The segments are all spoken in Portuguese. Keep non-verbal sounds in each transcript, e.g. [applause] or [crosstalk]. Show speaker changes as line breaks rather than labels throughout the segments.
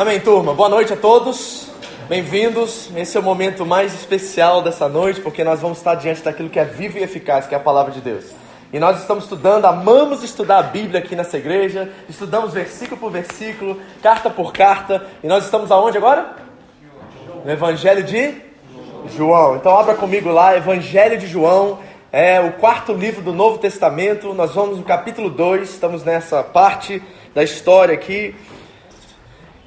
Amém, turma. Boa noite a todos. Bem-vindos. Esse é o momento mais especial dessa noite, porque nós vamos estar diante daquilo que é vivo e eficaz, que é a palavra de Deus. E nós estamos estudando, amamos estudar a Bíblia aqui nessa igreja. Estudamos versículo por versículo, carta por carta. E nós estamos aonde agora? No Evangelho de João. Então abra comigo lá, Evangelho de João. É o quarto livro do Novo Testamento. Nós vamos no capítulo 2, estamos nessa parte da história aqui.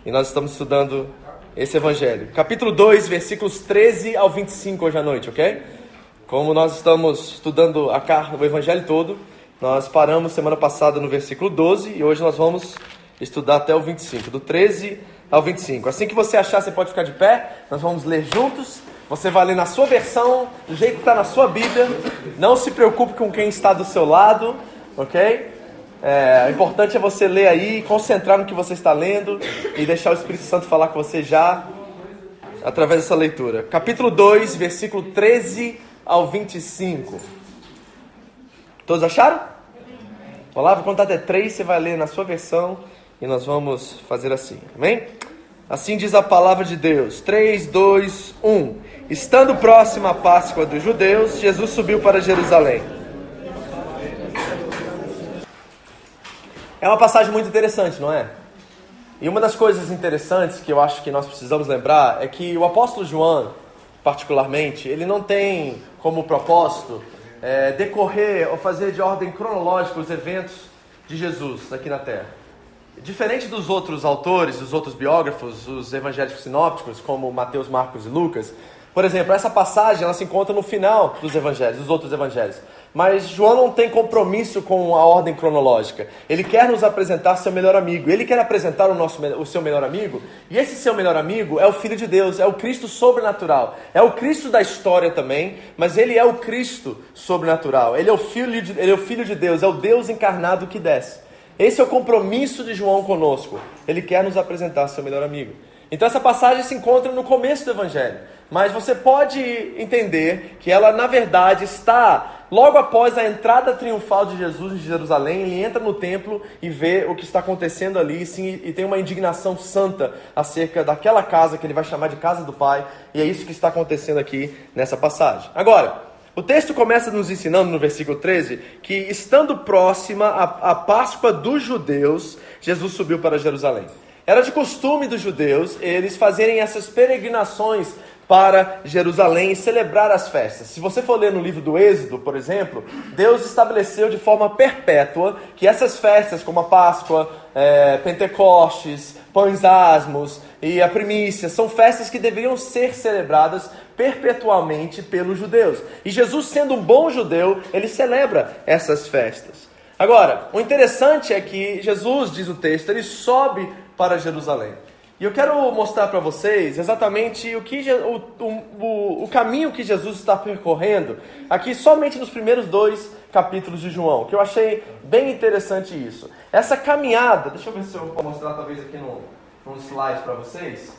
E nós estamos estudando esse evangelho. Capítulo 2, versículos 13 ao 25 hoje à noite, ok? Como nós estamos estudando a carta, o evangelho todo, nós paramos semana passada no versículo 12 e hoje nós vamos estudar até o 25, do 13 ao 25. Assim que você achar, você pode ficar de pé, nós vamos ler juntos. Você vai ler na sua versão, do jeito que está na sua Bíblia. Não se preocupe com quem está do seu lado, ok? É, o importante é você ler aí, concentrar no que você está lendo e deixar o Espírito Santo falar com você já através dessa leitura. Capítulo 2, versículo 13 ao 25. Todos acharam? Vamos lá, vou contar até 3, você vai ler na sua versão e nós vamos fazer assim, amém? Assim diz a palavra de Deus. 3, 2, 1. Estando próxima a Páscoa dos judeus, Jesus subiu para Jerusalém. É uma passagem muito interessante, não é? E uma das coisas interessantes que eu acho que nós precisamos lembrar é que o apóstolo João, particularmente, ele não tem como propósito é, decorrer ou fazer de ordem cronológica os eventos de Jesus aqui na Terra. Diferente dos outros autores, dos outros biógrafos, os evangélicos sinópticos, como Mateus, Marcos e Lucas, por exemplo, essa passagem ela se encontra no final dos evangelhos, dos outros evangelhos. Mas João não tem compromisso com a ordem cronológica. Ele quer nos apresentar seu melhor amigo. Ele quer apresentar o, nosso, o seu melhor amigo. E esse seu melhor amigo é o Filho de Deus, é o Cristo sobrenatural. É o Cristo da história também, mas ele é o Cristo sobrenatural. Ele é o Filho de, ele é o filho de Deus, é o Deus encarnado que desce. Esse é o compromisso de João conosco. Ele quer nos apresentar seu melhor amigo. Então essa passagem se encontra no começo do Evangelho. Mas você pode entender que ela, na verdade, está logo após a entrada triunfal de Jesus em Jerusalém. Ele entra no templo e vê o que está acontecendo ali sim, e tem uma indignação santa acerca daquela casa que ele vai chamar de casa do Pai. E é isso que está acontecendo aqui nessa passagem. Agora, o texto começa nos ensinando no versículo 13 que, estando próxima a, a Páscoa dos judeus, Jesus subiu para Jerusalém. Era de costume dos judeus eles fazerem essas peregrinações para Jerusalém e celebrar as festas. Se você for ler no livro do Êxodo, por exemplo, Deus estabeleceu de forma perpétua que essas festas, como a Páscoa, é, Pentecostes, Pães Asmos e a Primícia, são festas que deveriam ser celebradas perpetualmente pelos judeus. E Jesus, sendo um bom judeu, ele celebra essas festas. Agora, o interessante é que Jesus, diz o texto, ele sobe para Jerusalém. E eu quero mostrar para vocês exatamente o, que, o, o, o caminho que Jesus está percorrendo aqui somente nos primeiros dois capítulos de João, que eu achei bem interessante isso. Essa caminhada, deixa eu ver se eu vou mostrar talvez aqui no, num slide para vocês,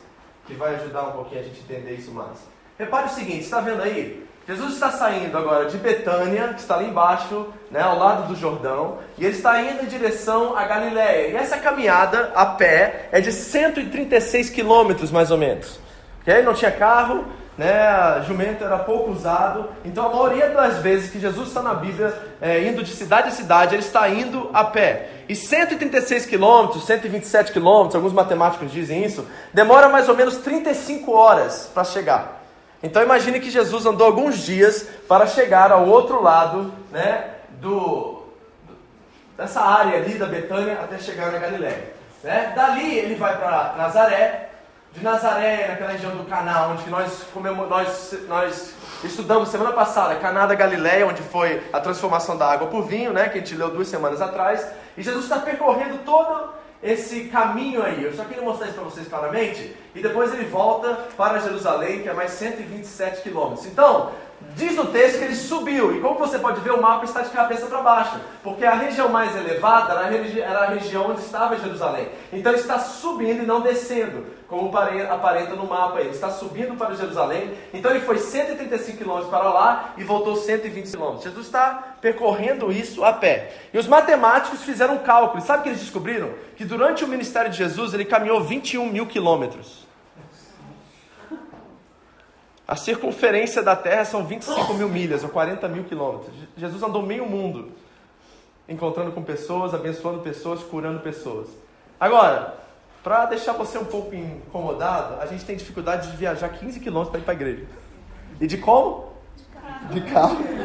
que vai ajudar um pouquinho a gente entender isso mais. Repare o seguinte, está vendo aí? Jesus está saindo agora de Betânia, que está ali embaixo, né, ao lado do Jordão, e ele está indo em direção a Galiléia. E essa caminhada a pé é de 136 quilômetros, mais ou menos. Okay? Não tinha carro, né, jumento era pouco usado. Então, a maioria das vezes que Jesus está na Bíblia, é, indo de cidade a cidade, ele está indo a pé. E 136 quilômetros, 127 quilômetros, alguns matemáticos dizem isso, demora mais ou menos 35 horas para chegar. Então imagine que Jesus andou alguns dias para chegar ao outro lado, né, do, dessa área ali da Betânia até chegar na Galiléia. Né? Dali ele vai para Nazaré, de Nazaré, naquela região do Caná, onde nós, nós, nós estudamos semana passada, Caná da Galiléia, onde foi a transformação da água por vinho, né, que a gente leu duas semanas atrás. E Jesus está percorrendo todo esse caminho aí. Eu só queria mostrar isso para vocês claramente. E depois ele volta para Jerusalém, que é mais 127 quilômetros. Então, Diz no texto que ele subiu, e como você pode ver, o mapa está de cabeça para baixo, porque a região mais elevada era a, era a região onde estava Jerusalém. Então ele está subindo e não descendo, como aparenta no mapa. Ele está subindo para Jerusalém, então ele foi 135 quilômetros para lá e voltou 120 quilômetros. Jesus está percorrendo isso a pé. E os matemáticos fizeram um cálculo, sabe o que eles descobriram? Que durante o ministério de Jesus ele caminhou 21 mil quilômetros. A circunferência da Terra são 25 mil milhas, ou 40 mil quilômetros. Jesus andou meio mundo, encontrando com pessoas, abençoando pessoas, curando pessoas. Agora, para deixar você um pouco incomodado, a gente tem dificuldade de viajar 15 quilômetros para ir para a igreja. E de como? De carro. De carro.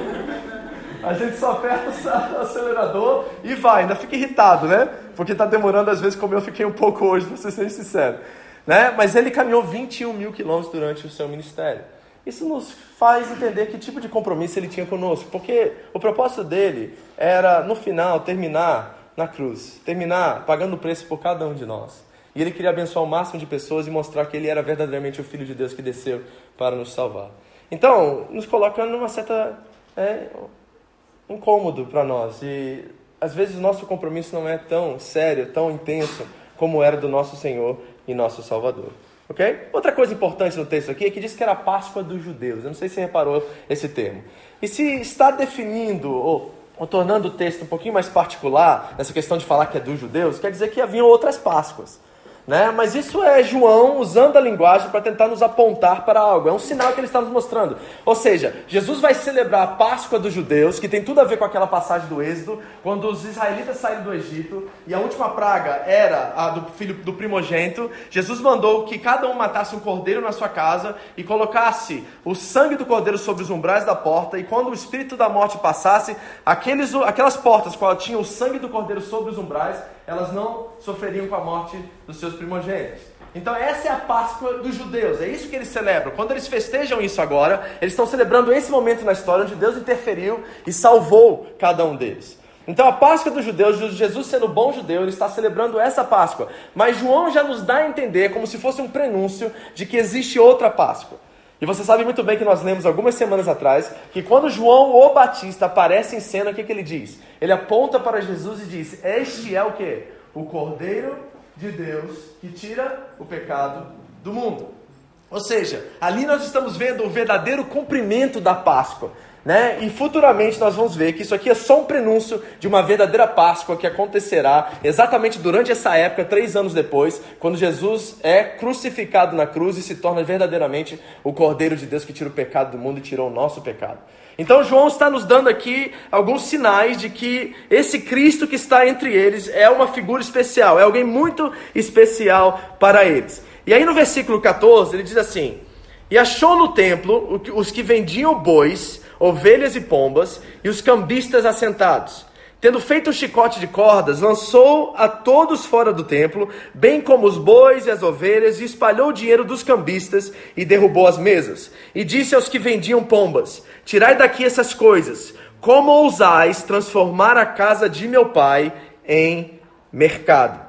A gente só aperta o acelerador e vai. Ainda fica irritado, né? Porque está demorando às vezes, como eu fiquei um pouco hoje, para ser sincero. Né? Mas ele caminhou 21 mil quilômetros durante o seu ministério. Isso nos faz entender que tipo de compromisso ele tinha conosco, porque o propósito dele era, no final, terminar na cruz, terminar pagando o preço por cada um de nós. E ele queria abençoar o máximo de pessoas e mostrar que ele era verdadeiramente o Filho de Deus que desceu para nos salvar. Então, nos colocando numa certa é, incômodo para nós. E às vezes o nosso compromisso não é tão sério, tão intenso como era do nosso Senhor e nosso Salvador. Ok? Outra coisa importante no texto aqui é que diz que era a Páscoa dos judeus. Eu não sei se você reparou esse termo. E se está definindo ou, ou tornando o texto um pouquinho mais particular, nessa questão de falar que é dos judeus, quer dizer que haviam outras Páscoas. Né? Mas isso é João usando a linguagem para tentar nos apontar para algo. É um sinal que ele está nos mostrando. Ou seja, Jesus vai celebrar a Páscoa dos judeus, que tem tudo a ver com aquela passagem do Êxodo, quando os israelitas saíram do Egito e a última praga era a do filho do primogênito. Jesus mandou que cada um matasse um cordeiro na sua casa e colocasse o sangue do cordeiro sobre os umbrais da porta. E quando o espírito da morte passasse, aqueles, aquelas portas qual tinham o sangue do cordeiro sobre os umbrais elas não sofreriam com a morte dos seus primogênitos. Então essa é a Páscoa dos judeus, é isso que eles celebram. Quando eles festejam isso agora, eles estão celebrando esse momento na história onde Deus interferiu e salvou cada um deles. Então a Páscoa dos judeus, Jesus sendo bom judeu, ele está celebrando essa Páscoa. Mas João já nos dá a entender como se fosse um prenúncio de que existe outra Páscoa. E você sabe muito bem que nós lemos algumas semanas atrás que quando João o Batista aparece em cena, o que, que ele diz? Ele aponta para Jesus e diz: Este é o que? O Cordeiro de Deus que tira o pecado do mundo. Ou seja, ali nós estamos vendo o verdadeiro cumprimento da Páscoa. Né? E futuramente nós vamos ver que isso aqui é só um prenúncio de uma verdadeira Páscoa que acontecerá exatamente durante essa época, três anos depois, quando Jesus é crucificado na cruz e se torna verdadeiramente o Cordeiro de Deus que tira o pecado do mundo e tirou o nosso pecado. Então João está nos dando aqui alguns sinais de que esse Cristo que está entre eles é uma figura especial, é alguém muito especial para eles. E aí no versículo 14 ele diz assim: E achou no templo os que vendiam bois ovelhas e pombas, e os cambistas assentados. Tendo feito um chicote de cordas, lançou a todos fora do templo, bem como os bois e as ovelhas, e espalhou o dinheiro dos cambistas e derrubou as mesas. E disse aos que vendiam pombas: Tirai daqui essas coisas. Como ousais transformar a casa de meu pai em mercado?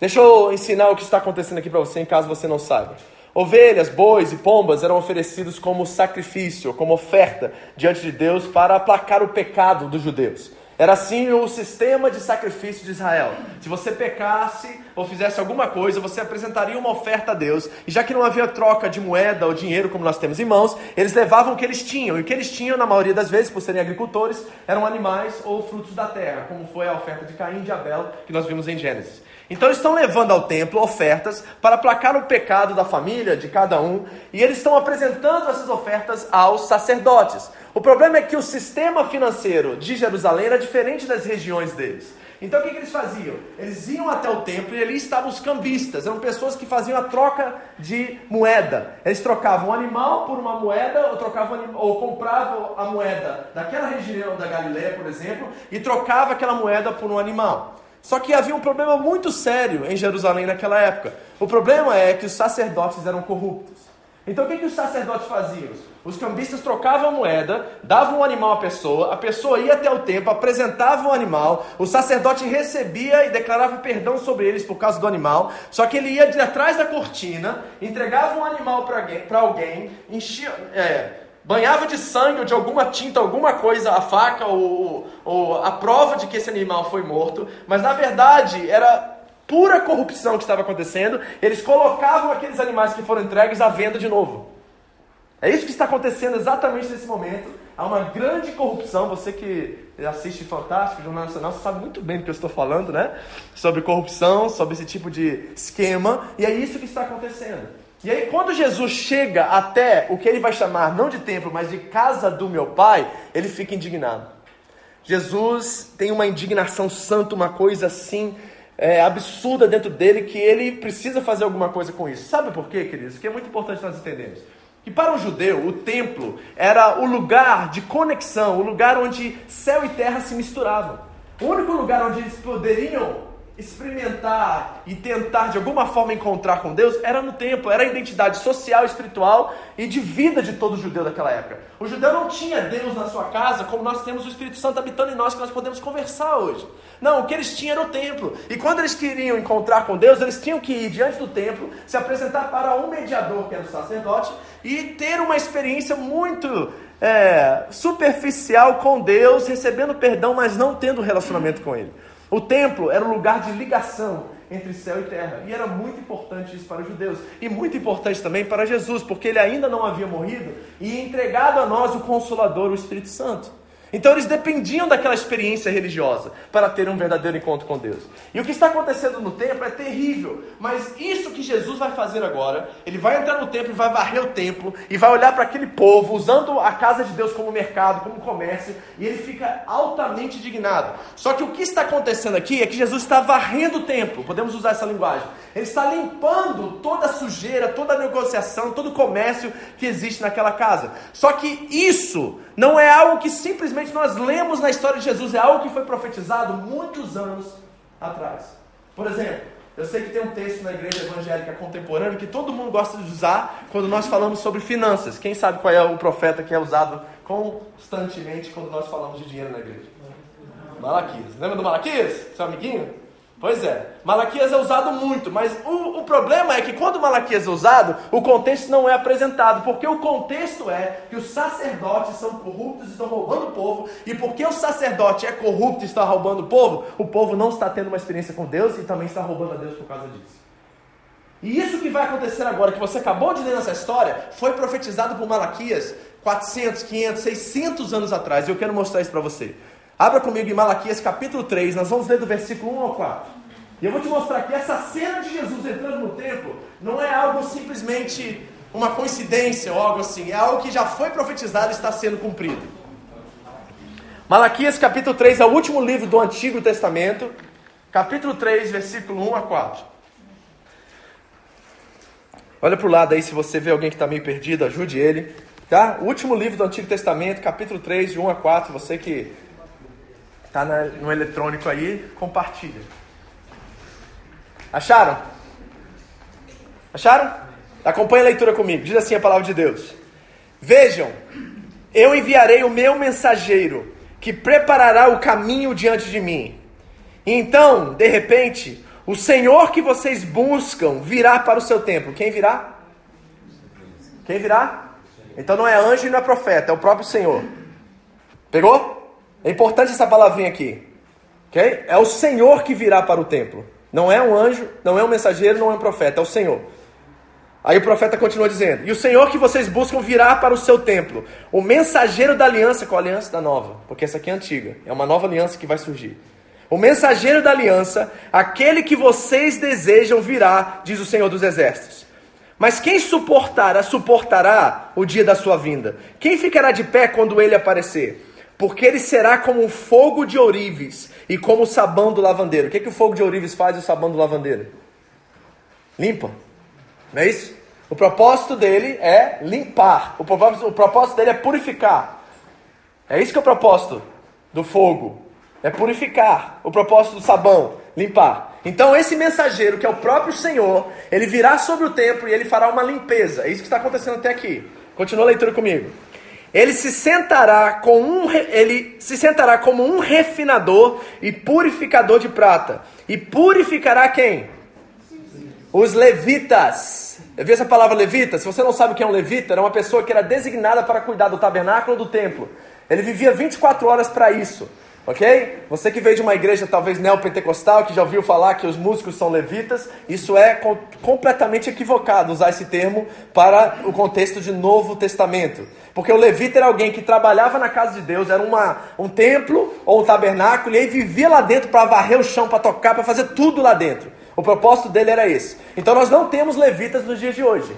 Deixa eu ensinar o que está acontecendo aqui para você, em caso você não saiba. Ovelhas, bois e pombas eram oferecidos como sacrifício, como oferta diante de Deus para aplacar o pecado dos judeus. Era assim o sistema de sacrifício de Israel. Se você pecasse ou fizesse alguma coisa, você apresentaria uma oferta a Deus. E já que não havia troca de moeda ou dinheiro como nós temos em mãos, eles levavam o que eles tinham. E o que eles tinham, na maioria das vezes, por serem agricultores, eram animais ou frutos da terra, como foi a oferta de Caim e de Abel que nós vimos em Gênesis. Então eles estão levando ao templo ofertas para aplacar o pecado da família, de cada um, e eles estão apresentando essas ofertas aos sacerdotes. O problema é que o sistema financeiro de Jerusalém era diferente das regiões deles. Então o que, que, eles faziam? Eles iam até o templo e ali estavam os cambistas, eram pessoas que faziam a troca de moeda. Eles trocavam um animal por uma moeda, ou, trocavam, ou compravam a moeda daquela região da Galileia, por exemplo, e trocava aquela moeda por um animal. Só que havia um problema muito sério em Jerusalém naquela época. O problema é que os sacerdotes eram corruptos. Então o que, que os sacerdotes faziam? Os cambistas trocavam moeda, davam um animal à pessoa, a pessoa ia até o templo, apresentava o animal, o sacerdote recebia e declarava perdão sobre eles por causa do animal, só que ele ia de atrás da cortina, entregava um animal para alguém, alguém enchia, é, banhava de sangue ou de alguma tinta, alguma coisa, a faca ou, ou a prova de que esse animal foi morto, mas na verdade era pura corrupção que estava acontecendo. Eles colocavam aqueles animais que foram entregues à venda de novo. É isso que está acontecendo exatamente nesse momento. Há uma grande corrupção. Você que assiste Fantástico, Jornal Nacional, sabe muito bem do que eu estou falando, né? Sobre corrupção, sobre esse tipo de esquema. E é isso que está acontecendo. E aí, quando Jesus chega até o que ele vai chamar não de templo, mas de casa do meu pai, ele fica indignado. Jesus tem uma indignação santa, uma coisa assim é, absurda dentro dele, que ele precisa fazer alguma coisa com isso. Sabe por quê, queridos? Que é muito importante nós entendermos. Que para um judeu, o templo era o lugar de conexão, o lugar onde céu e terra se misturavam. O único lugar onde eles poderiam experimentar e tentar de alguma forma encontrar com Deus era no templo, era a identidade social, espiritual e de vida de todo judeu daquela época. O judeu não tinha Deus na sua casa como nós temos o Espírito Santo habitando em nós que nós podemos conversar hoje. Não, o que eles tinham era o templo. E quando eles queriam encontrar com Deus, eles tinham que ir diante do templo, se apresentar para um mediador, que era o sacerdote, e ter uma experiência muito é, superficial com Deus, recebendo perdão, mas não tendo relacionamento com Ele. O templo era um lugar de ligação entre céu e terra. E era muito importante isso para os judeus. E muito importante também para Jesus, porque ele ainda não havia morrido e entregado a nós o Consolador, o Espírito Santo. Então eles dependiam daquela experiência religiosa para ter um verdadeiro encontro com Deus. E o que está acontecendo no templo é terrível, mas isso que Jesus vai fazer agora, ele vai entrar no templo e vai varrer o templo e vai olhar para aquele povo usando a casa de Deus como mercado, como comércio, e ele fica altamente indignado. Só que o que está acontecendo aqui é que Jesus está varrendo o templo, podemos usar essa linguagem. Ele está limpando toda a sujeira, toda a negociação, todo o comércio que existe naquela casa. Só que isso não é algo que simplesmente nós lemos na história de Jesus, é algo que foi profetizado muitos anos atrás. Por exemplo, eu sei que tem um texto na igreja evangélica contemporânea que todo mundo gosta de usar quando nós falamos sobre finanças. Quem sabe qual é o profeta que é usado constantemente quando nós falamos de dinheiro na igreja? Malaquias. Lembra do Malaquias? Seu amiguinho? Pois é, Malaquias é usado muito, mas o, o problema é que quando Malaquias é usado, o contexto não é apresentado, porque o contexto é que os sacerdotes são corruptos e estão roubando o povo, e porque o sacerdote é corrupto e está roubando o povo, o povo não está tendo uma experiência com Deus e também está roubando a Deus por causa disso. E isso que vai acontecer agora, que você acabou de ler nessa história, foi profetizado por Malaquias 400, 500, 600 anos atrás, e eu quero mostrar isso para você. Abra comigo em Malaquias capítulo 3, nós vamos ler do versículo 1 ao 4. E eu vou te mostrar que essa cena de Jesus entrando no templo não é algo simplesmente uma coincidência ou algo assim, é algo que já foi profetizado e está sendo cumprido. Malaquias capítulo 3 é o último livro do Antigo Testamento, capítulo 3, versículo 1 a 4. Olha para o lado aí se você vê alguém que está meio perdido, ajude ele. Tá? O último livro do Antigo Testamento, capítulo 3, de 1 a 4. Você que Está no eletrônico aí, compartilha. Acharam? Acharam? Acompanhe a leitura comigo. Diz assim a palavra de Deus: Vejam, eu enviarei o meu mensageiro, que preparará o caminho diante de mim. E então, de repente, o Senhor que vocês buscam virá para o seu templo. Quem virá? Quem virá? Então não é anjo e não é profeta, é o próprio Senhor. Pegou? É importante essa palavrinha aqui. Okay? É o Senhor que virá para o templo. Não é um anjo, não é um mensageiro, não é um profeta, é o Senhor. Aí o profeta continua dizendo: E o Senhor que vocês buscam virá para o seu templo, o mensageiro da aliança, com a aliança da nova, porque essa aqui é antiga, é uma nova aliança que vai surgir. O mensageiro da aliança, aquele que vocês desejam virá, diz o Senhor dos Exércitos. Mas quem suportará, suportará o dia da sua vinda? Quem ficará de pé quando ele aparecer? Porque ele será como o fogo de ourives e como o sabão do lavandeiro. O que, é que o fogo de ourives faz e o sabão do lavandeiro? Limpa. Não é isso? O propósito dele é limpar. O propósito, o propósito dele é purificar. É isso que é o propósito do fogo. É purificar. O propósito do sabão, limpar. Então esse mensageiro, que é o próprio Senhor, ele virá sobre o templo e ele fará uma limpeza. É isso que está acontecendo até aqui. Continua a leitura comigo. Ele se sentará com um ele se sentará como um refinador e purificador de prata. E purificará quem? Os levitas. Eu vi essa palavra levita. Se você não sabe o que é um levita, era uma pessoa que era designada para cuidar do tabernáculo do templo. Ele vivia 24 horas para isso. Ok? Você que veio de uma igreja talvez neopentecostal, que já ouviu falar que os músicos são levitas, isso é com, completamente equivocado usar esse termo para o contexto de Novo Testamento. Porque o levita era alguém que trabalhava na casa de Deus, era uma, um templo ou um tabernáculo, e aí vivia lá dentro para varrer o chão, para tocar, para fazer tudo lá dentro. O propósito dele era esse. Então nós não temos levitas nos dias de hoje.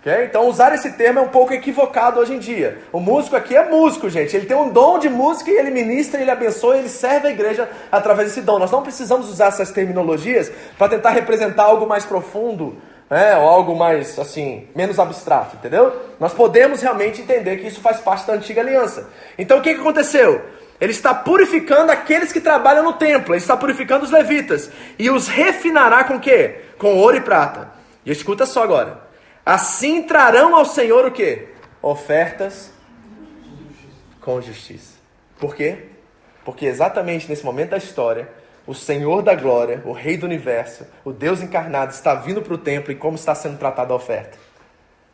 Okay? Então usar esse termo é um pouco equivocado hoje em dia. O músico aqui é músico, gente. Ele tem um dom de música e ele ministra, ele abençoa, ele serve a igreja através desse dom. Nós não precisamos usar essas terminologias para tentar representar algo mais profundo, né? ou algo mais assim, menos abstrato, entendeu? Nós podemos realmente entender que isso faz parte da antiga aliança. Então o que, que aconteceu? Ele está purificando aqueles que trabalham no templo, ele está purificando os levitas e os refinará com quê? Com ouro e prata. E escuta só agora. Assim trarão ao Senhor o que? Ofertas com justiça. Por quê? Porque exatamente nesse momento da história, o Senhor da glória, o Rei do universo, o Deus encarnado, está vindo para o templo e como está sendo tratada a oferta?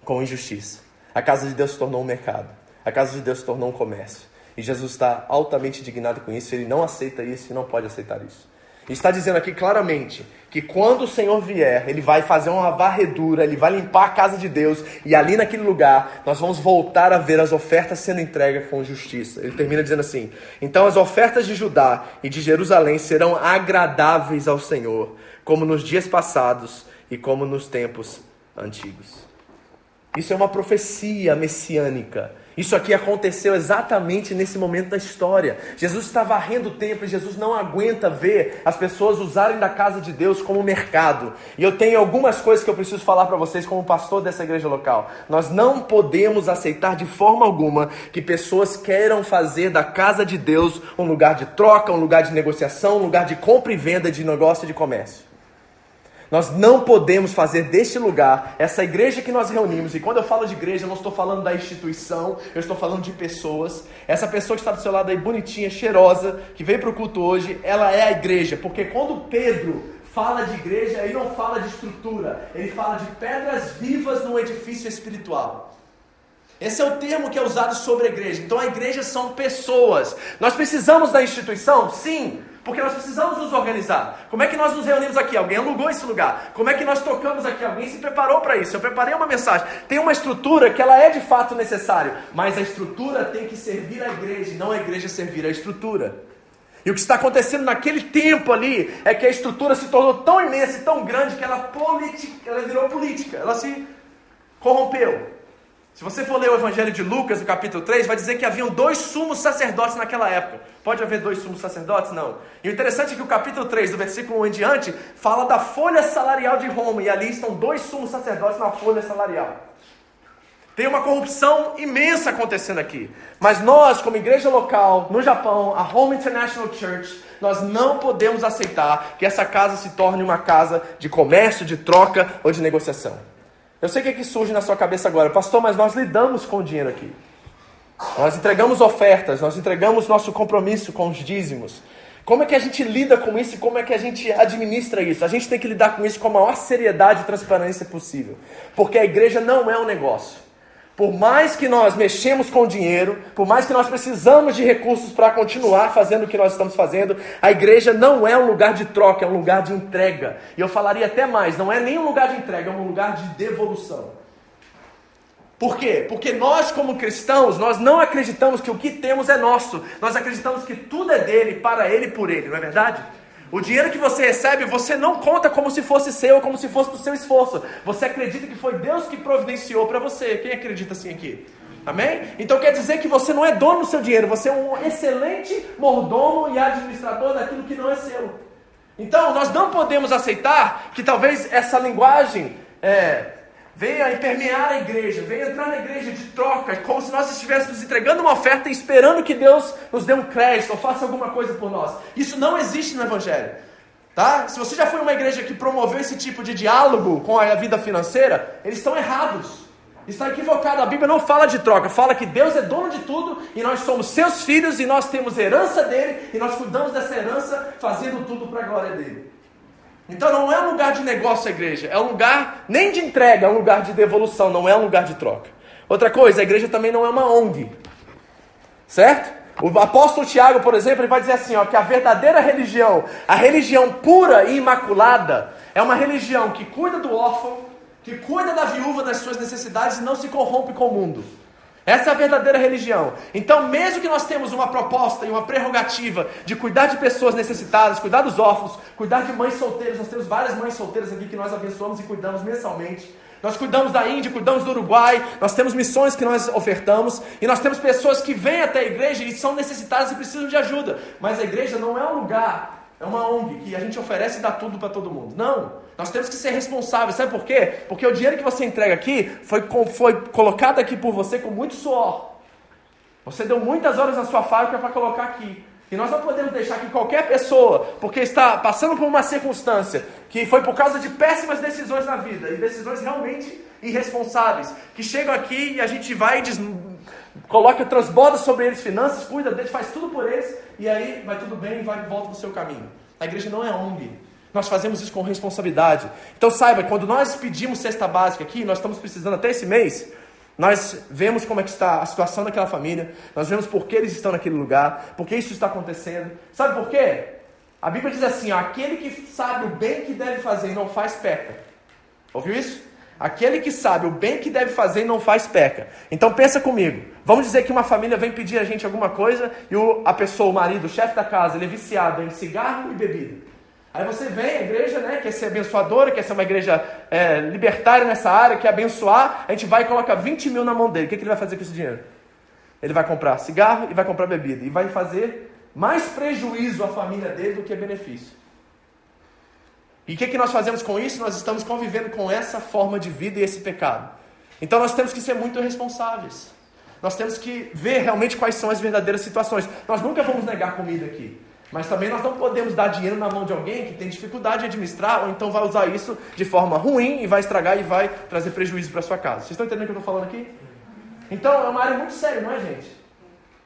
Com injustiça. A casa de Deus se tornou um mercado. A casa de Deus se tornou um comércio. E Jesus está altamente indignado com isso. Ele não aceita isso e não pode aceitar isso está dizendo aqui claramente que quando o Senhor vier, ele vai fazer uma varredura, ele vai limpar a casa de Deus, e ali naquele lugar nós vamos voltar a ver as ofertas sendo entregues com justiça. Ele termina dizendo assim: Então as ofertas de Judá e de Jerusalém serão agradáveis ao Senhor, como nos dias passados e como nos tempos antigos. Isso é uma profecia messiânica isso aqui aconteceu exatamente nesse momento da história. Jesus está varrendo o templo e Jesus não aguenta ver as pessoas usarem da casa de Deus como mercado. E eu tenho algumas coisas que eu preciso falar para vocês como pastor dessa igreja local. Nós não podemos aceitar de forma alguma que pessoas queiram fazer da casa de Deus um lugar de troca, um lugar de negociação, um lugar de compra e venda de negócio e de comércio. Nós não podemos fazer deste lugar, essa igreja que nós reunimos, e quando eu falo de igreja, eu não estou falando da instituição, eu estou falando de pessoas. Essa pessoa que está do seu lado aí, bonitinha, cheirosa, que veio para o culto hoje, ela é a igreja, porque quando Pedro fala de igreja, ele não fala de estrutura, ele fala de pedras vivas num edifício espiritual. Esse é o termo que é usado sobre a igreja. Então a igreja são pessoas. Nós precisamos da instituição? Sim. Porque nós precisamos nos organizar. Como é que nós nos reunimos aqui? Alguém alugou esse lugar. Como é que nós tocamos aqui? Alguém se preparou para isso. Eu preparei uma mensagem. Tem uma estrutura que ela é de fato necessária, mas a estrutura tem que servir a igreja, não a igreja servir a estrutura. E o que está acontecendo naquele tempo ali é que a estrutura se tornou tão imensa e tão grande que ela, política, ela virou política, ela se corrompeu. Se você for ler o Evangelho de Lucas, no capítulo 3, vai dizer que haviam dois sumos sacerdotes naquela época. Pode haver dois sumos sacerdotes? Não. E o interessante é que o capítulo 3, do versículo 1 em diante, fala da folha salarial de Roma. E ali estão dois sumos sacerdotes na folha salarial. Tem uma corrupção imensa acontecendo aqui. Mas nós, como igreja local, no Japão, a Home International Church, nós não podemos aceitar que essa casa se torne uma casa de comércio, de troca ou de negociação. Eu sei o que, é que surge na sua cabeça agora, pastor, mas nós lidamos com o dinheiro aqui. Nós entregamos ofertas, nós entregamos nosso compromisso com os dízimos. Como é que a gente lida com isso e como é que a gente administra isso? A gente tem que lidar com isso com a maior seriedade e transparência possível. Porque a igreja não é um negócio. Por mais que nós mexemos com dinheiro, por mais que nós precisamos de recursos para continuar fazendo o que nós estamos fazendo, a igreja não é um lugar de troca, é um lugar de entrega. E eu falaria até mais, não é nem um lugar de entrega, é um lugar de devolução. Por quê? Porque nós, como cristãos, nós não acreditamos que o que temos é nosso. Nós acreditamos que tudo é dele, para ele e por ele, não é verdade? O dinheiro que você recebe, você não conta como se fosse seu, como se fosse do seu esforço. Você acredita que foi Deus que providenciou para você. Quem acredita assim aqui? Amém? Então quer dizer que você não é dono do seu dinheiro, você é um excelente mordomo e administrador daquilo que não é seu. Então nós não podemos aceitar que talvez essa linguagem é, venha permear a igreja, venha entrar na igreja de troca, como se nós estivéssemos entregando uma oferta e esperando que Deus nos dê um crédito ou faça alguma coisa por nós. Isso não existe no Evangelho. Tá? Se você já foi uma igreja que promoveu esse tipo de diálogo com a vida financeira, eles estão errados. Está equivocado. A Bíblia não fala de troca, fala que Deus é dono de tudo e nós somos seus filhos e nós temos herança dele e nós cuidamos dessa herança fazendo tudo para a glória dele. Então não é um lugar de negócio a igreja, é um lugar nem de entrega, é um lugar de devolução, não é um lugar de troca. Outra coisa, a igreja também não é uma ONG. Certo? O apóstolo Tiago, por exemplo, ele vai dizer assim, ó, que a verdadeira religião, a religião pura e imaculada, é uma religião que cuida do órfão, que cuida da viúva das suas necessidades e não se corrompe com o mundo. Essa é a verdadeira religião. Então, mesmo que nós temos uma proposta e uma prerrogativa de cuidar de pessoas necessitadas, cuidar dos órfãos, cuidar de mães solteiras, nós temos várias mães solteiras aqui que nós abençoamos e cuidamos mensalmente. Nós cuidamos da Índia, cuidamos do Uruguai, nós temos missões que nós ofertamos e nós temos pessoas que vêm até a igreja e são necessitadas e precisam de ajuda. Mas a igreja não é um lugar, é uma ONG que a gente oferece e dá tudo para todo mundo. Não. Nós temos que ser responsáveis. Sabe por quê? Porque o dinheiro que você entrega aqui foi, foi colocado aqui por você com muito suor. Você deu muitas horas na sua fábrica para colocar aqui. E nós não podemos deixar que qualquer pessoa, porque está passando por uma circunstância que foi por causa de péssimas decisões na vida, e decisões realmente irresponsáveis, que chegam aqui e a gente vai e des... coloca, transborda sobre eles finanças, cuida deles, faz tudo por eles, e aí vai tudo bem e vai volta no seu caminho. A igreja não é ONG. Nós fazemos isso com responsabilidade. Então saiba, quando nós pedimos cesta básica aqui, nós estamos precisando até esse mês, nós vemos como é que está a situação daquela família, nós vemos por que eles estão naquele lugar, por que isso está acontecendo. Sabe por quê? A Bíblia diz assim: ó, aquele que sabe o bem que deve fazer e não faz, peca. Ouviu isso? Aquele que sabe o bem que deve fazer e não faz, peca. Então pensa comigo. Vamos dizer que uma família vem pedir a gente alguma coisa e o, a pessoa, o marido, o chefe da casa, ele é viciado em cigarro e bebida. Aí você vem, a igreja, né, quer ser abençoadora, quer ser uma igreja é, libertária nessa área, quer abençoar, a gente vai e coloca 20 mil na mão dele. O que, que ele vai fazer com esse dinheiro? Ele vai comprar cigarro e vai comprar bebida. E vai fazer mais prejuízo à família dele do que benefício. E o que, que nós fazemos com isso? Nós estamos convivendo com essa forma de vida e esse pecado. Então nós temos que ser muito responsáveis. Nós temos que ver realmente quais são as verdadeiras situações. Nós nunca vamos negar comida aqui. Mas também nós não podemos dar dinheiro na mão de alguém que tem dificuldade de administrar, ou então vai usar isso de forma ruim e vai estragar e vai trazer prejuízo para sua casa. Vocês estão entendendo o que eu estou falando aqui? Então é uma área muito séria, não é, gente?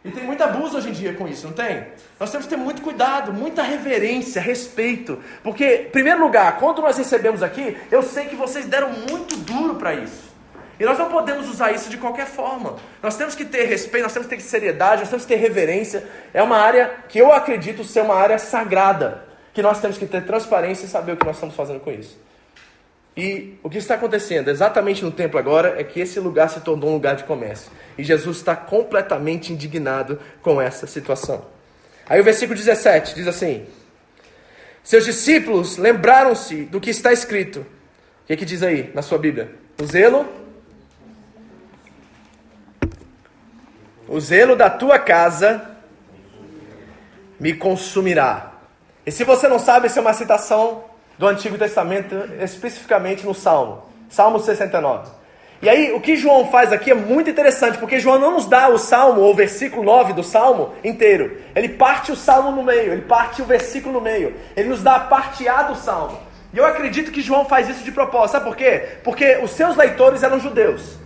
E tem muito abuso hoje em dia com isso, não tem? Nós temos que ter muito cuidado, muita reverência, respeito. Porque, em primeiro lugar, quando nós recebemos aqui, eu sei que vocês deram muito duro para isso. E nós não podemos usar isso de qualquer forma. Nós temos que ter respeito, nós temos que ter seriedade, nós temos que ter reverência. É uma área que eu acredito ser uma área sagrada, que nós temos que ter transparência e saber o que nós estamos fazendo com isso. E o que está acontecendo exatamente no templo agora é que esse lugar se tornou um lugar de comércio. E Jesus está completamente indignado com essa situação. Aí o versículo 17 diz assim: Seus discípulos lembraram-se do que está escrito. O que, é que diz aí na sua Bíblia? O zelo O zelo da tua casa me consumirá. E se você não sabe, essa é uma citação do Antigo Testamento, especificamente no Salmo, Salmo 69. E aí, o que João faz aqui é muito interessante, porque João não nos dá o salmo, ou o versículo 9 do salmo inteiro. Ele parte o salmo no meio, ele parte o versículo no meio. Ele nos dá a parte A do salmo. E eu acredito que João faz isso de propósito. Sabe por quê? Porque os seus leitores eram judeus.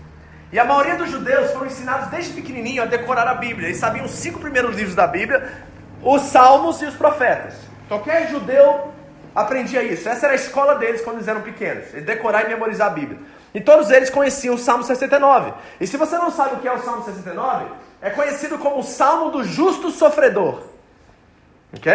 E a maioria dos judeus foram ensinados desde pequenininho a decorar a Bíblia. Eles sabiam os cinco primeiros livros da Bíblia, os Salmos e os Profetas. Qualquer judeu aprendia isso. Essa era a escola deles quando eles eram pequenos. Eles decorar e memorizar a Bíblia. E todos eles conheciam o Salmo 69. E se você não sabe o que é o Salmo 69, é conhecido como o Salmo do justo sofredor. Ok?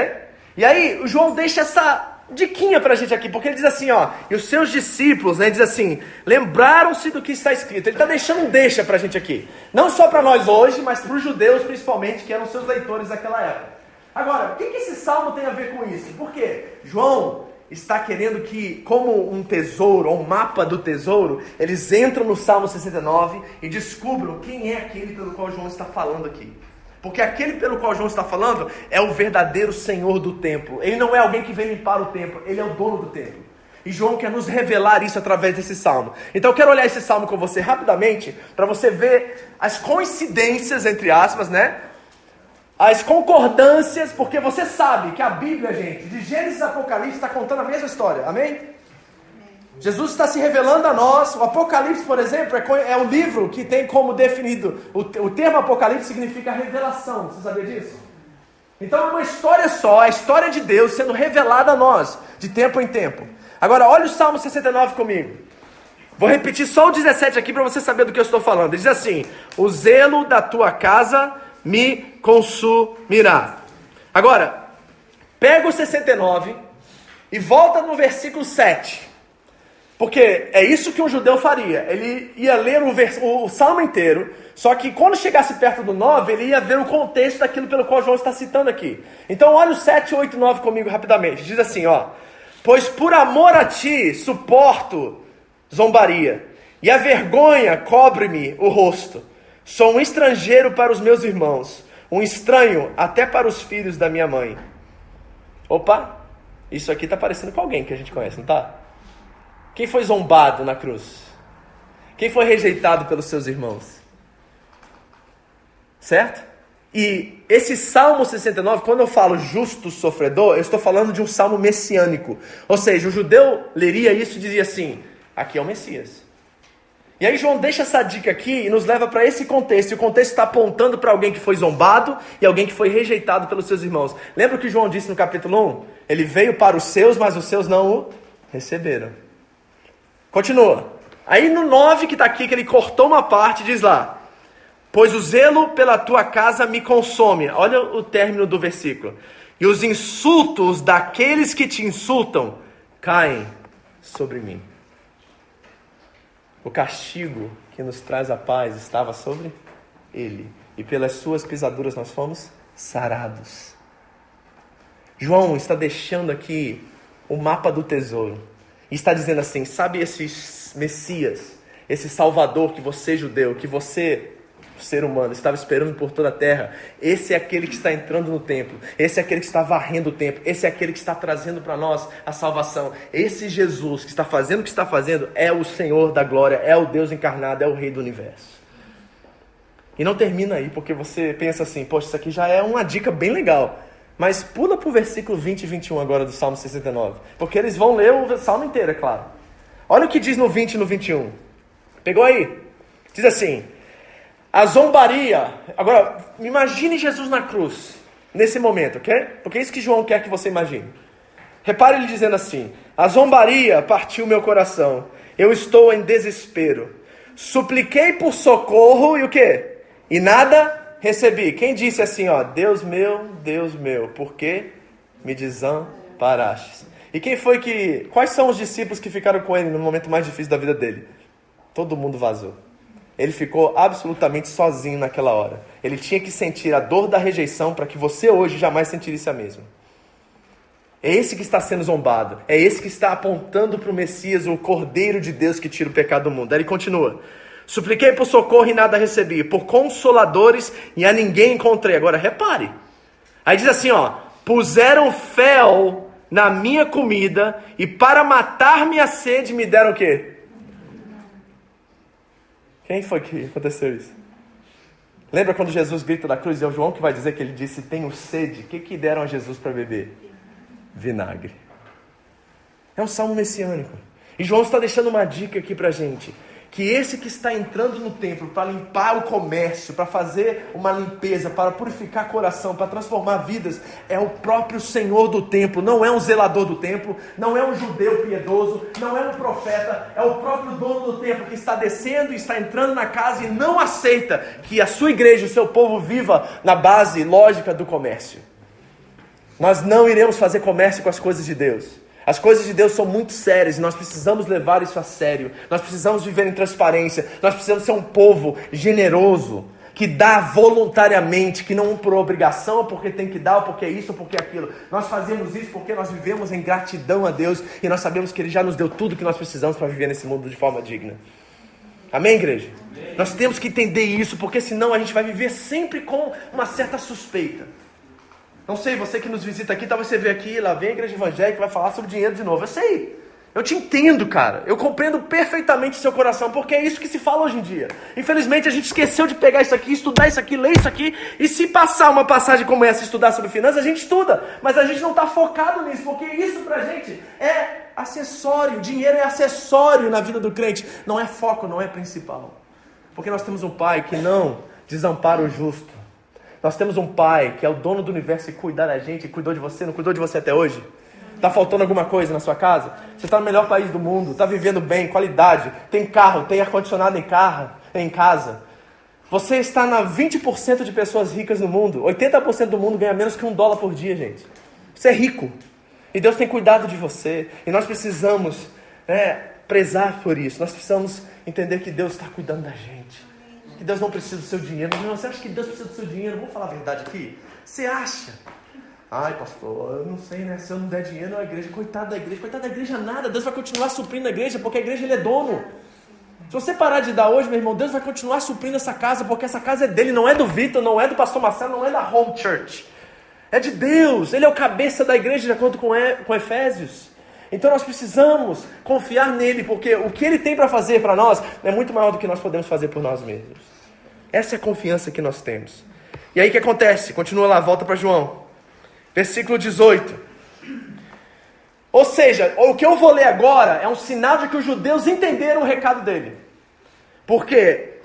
E aí, o João deixa essa diquinha para a gente aqui, porque ele diz assim, ó, e os seus discípulos, né, diz assim, lembraram-se do que está escrito. Ele está deixando um deixa para a gente aqui, não só para nós hoje, mas para os judeus principalmente, que eram seus leitores daquela época. Agora, o que, esse salmo tem a ver com isso? Porque João está querendo que, como um tesouro, ou um mapa do tesouro, eles entram no Salmo 69 e descubram quem é aquele pelo qual João está falando aqui. Porque aquele pelo qual João está falando é o verdadeiro Senhor do templo. Ele não é alguém que vem limpar o templo, ele é o dono do templo. E João quer nos revelar isso através desse salmo. Então eu quero olhar esse salmo com você rapidamente, para você ver as coincidências, entre aspas, né? As concordâncias, porque você sabe que a Bíblia, gente, de Gênesis a Apocalipse, está contando a mesma história. Amém? Jesus está se revelando a nós. O Apocalipse, por exemplo, é, é um livro que tem como definido. O, o termo Apocalipse significa revelação. Você sabia disso? Então é uma história só, a história de Deus sendo revelada a nós, de tempo em tempo. Agora, olha o Salmo 69 comigo. Vou repetir só o 17 aqui para você saber do que eu estou falando. Diz assim: O zelo da tua casa me consumirá. Agora, pega o 69 e volta no versículo 7. Porque é isso que um judeu faria. Ele ia ler o, vers... o salmo inteiro, só que quando chegasse perto do 9, ele ia ver o contexto daquilo pelo qual João está citando aqui. Então olha o 7, 8, 9 comigo rapidamente. Diz assim, ó. Pois por amor a ti suporto zombaria, e a vergonha cobre-me o rosto. Sou um estrangeiro para os meus irmãos, um estranho até para os filhos da minha mãe. Opa, isso aqui está parecendo com alguém que a gente conhece, não está? Quem foi zombado na cruz? Quem foi rejeitado pelos seus irmãos? Certo? E esse Salmo 69, quando eu falo justo sofredor, eu estou falando de um salmo messiânico. Ou seja, o judeu leria isso e dizia assim: aqui é o Messias. E aí João deixa essa dica aqui e nos leva para esse contexto. E o contexto está apontando para alguém que foi zombado e alguém que foi rejeitado pelos seus irmãos. Lembra o que João disse no capítulo 1? Ele veio para os seus, mas os seus não o receberam. Continua. Aí no 9 que está aqui, que ele cortou uma parte, diz lá: Pois o zelo pela tua casa me consome. Olha o término do versículo. E os insultos daqueles que te insultam caem sobre mim. O castigo que nos traz a paz estava sobre ele, e pelas suas pisaduras nós fomos sarados. João está deixando aqui o mapa do tesouro. E está dizendo assim: sabe esse Messias, esse Salvador que você, judeu, que você, ser humano, estava esperando por toda a terra? Esse é aquele que está entrando no templo, esse é aquele que está varrendo o templo, esse é aquele que está trazendo para nós a salvação. Esse Jesus que está fazendo o que está fazendo é o Senhor da glória, é o Deus encarnado, é o Rei do universo. E não termina aí, porque você pensa assim: poxa, isso aqui já é uma dica bem legal. Mas pula para o versículo 20 e 21 agora do Salmo 69. Porque eles vão ler o Salmo inteiro, é claro. Olha o que diz no 20 e no 21. Pegou aí? Diz assim: A zombaria. Agora, imagine Jesus na cruz, nesse momento, ok? Porque é isso que João quer que você imagine. Repare ele dizendo assim: A zombaria partiu meu coração. Eu estou em desespero. Supliquei por socorro e o que? E nada recebi. Quem disse assim, ó, Deus meu, Deus meu, por que me desamparastes? E quem foi que. Quais são os discípulos que ficaram com ele no momento mais difícil da vida dele? Todo mundo vazou. Ele ficou absolutamente sozinho naquela hora. Ele tinha que sentir a dor da rejeição para que você hoje jamais sentisse a mesma. É esse que está sendo zombado. É esse que está apontando para o Messias, o Cordeiro de Deus que tira o pecado do mundo. Aí ele continua. Supliquei por socorro e nada recebi, por consoladores e a ninguém encontrei. Agora repare. Aí diz assim, ó: puseram fel na minha comida e para matar minha sede me deram o quê? Quem foi que aconteceu isso? Lembra quando Jesus grita da cruz e é o João que vai dizer que ele disse: Tenho sede. O que, que deram a Jesus para beber? Vinagre. É um salmo messiânico. E João está deixando uma dica aqui para gente que esse que está entrando no templo para limpar o comércio, para fazer uma limpeza, para purificar coração, para transformar vidas, é o próprio Senhor do templo, não é um zelador do templo, não é um judeu piedoso, não é um profeta, é o próprio dono do templo que está descendo e está entrando na casa e não aceita que a sua igreja, o seu povo viva na base lógica do comércio. Nós não iremos fazer comércio com as coisas de Deus. As coisas de Deus são muito sérias e nós precisamos levar isso a sério. Nós precisamos viver em transparência. Nós precisamos ser um povo generoso, que dá voluntariamente, que não por obrigação, ou porque tem que dar, ou porque é isso, ou porque é aquilo. Nós fazemos isso porque nós vivemos em gratidão a Deus e nós sabemos que Ele já nos deu tudo que nós precisamos para viver nesse mundo de forma digna. Amém, igreja? Amém. Nós temos que entender isso, porque senão a gente vai viver sempre com uma certa suspeita. Não sei, você que nos visita aqui, talvez você vê aqui, lá vem a igreja evangélica, vai falar sobre dinheiro de novo. Eu sei. Eu te entendo, cara. Eu compreendo perfeitamente o seu coração, porque é isso que se fala hoje em dia. Infelizmente, a gente esqueceu de pegar isso aqui, estudar isso aqui, ler isso aqui, e se passar uma passagem como essa, estudar sobre finanças, a gente estuda, mas a gente não está focado nisso, porque isso pra gente é acessório. Dinheiro é acessório na vida do crente, não é foco, não é principal. Porque nós temos um pai que não desampara o justo, Nós temos um pai que é o dono do universo e cuida da gente, cuidou de você, não cuidou de você até hoje? Está faltando alguma coisa na sua casa? Você está no melhor país do mundo, está vivendo bem, qualidade, tem carro, tem ar-condicionado em carro, em casa. Você está na 20% de pessoas ricas no mundo. 80% do mundo ganha menos que um dólar por dia, gente. Você é rico. E Deus tem cuidado de você. E nós precisamos né, prezar por isso. Nós precisamos entender que Deus está cuidando da gente. Que Deus não precisa do seu dinheiro. Não, você acha que Deus precisa do seu dinheiro? Vamos falar a verdade aqui? Você acha? Ai, pastor, eu não sei, né? Se eu não der dinheiro à igreja, coitado da igreja, coitado da igreja nada. Deus vai continuar suprindo a igreja, porque a igreja ele é dono. Se você parar de dar hoje, meu irmão, Deus vai continuar suprindo essa casa, porque essa casa é dele, não é do Vitor, não é do pastor Marcelo, não é da Home Church. É de Deus, ele é o cabeça da igreja, de acordo com, com Efésios. Então nós precisamos confiar nele, porque o que ele tem para fazer para nós é muito maior do que nós podemos fazer por nós mesmos. Essa é a confiança que nós temos. E aí o que acontece? Continua lá, volta para João. Versículo 18. Ou seja, o que eu vou ler agora é um sinal de que os judeus entenderam o recado dele. Porque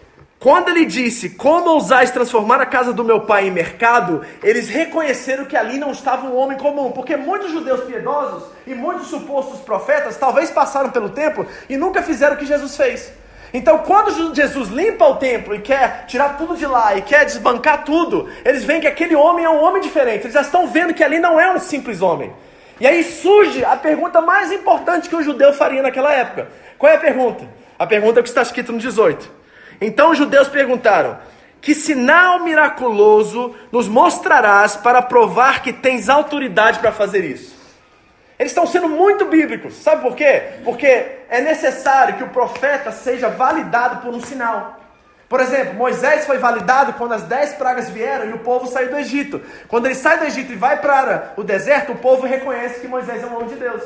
quando ele disse, como ousais transformar a casa do meu pai em mercado, eles reconheceram que ali não estava um homem comum. Porque muitos judeus piedosos e muitos supostos profetas talvez passaram pelo templo e nunca fizeram o que Jesus fez. Então, quando Jesus limpa o templo e quer tirar tudo de lá e quer desbancar tudo, eles veem que aquele homem é um homem diferente. Eles já estão vendo que ali não é um simples homem. E aí surge a pergunta mais importante que um judeu faria naquela época. Qual é a pergunta? A pergunta é que está escrita no 18. Então os judeus perguntaram: Que sinal miraculoso nos mostrarás para provar que tens autoridade para fazer isso? Eles estão sendo muito bíblicos. Sabe por quê? Porque é necessário que o profeta seja validado por um sinal. Por exemplo, Moisés foi validado quando as dez pragas vieram e o povo saiu do Egito. Quando ele sai do Egito e vai para o deserto, o povo reconhece que Moisés é um homem de Deus.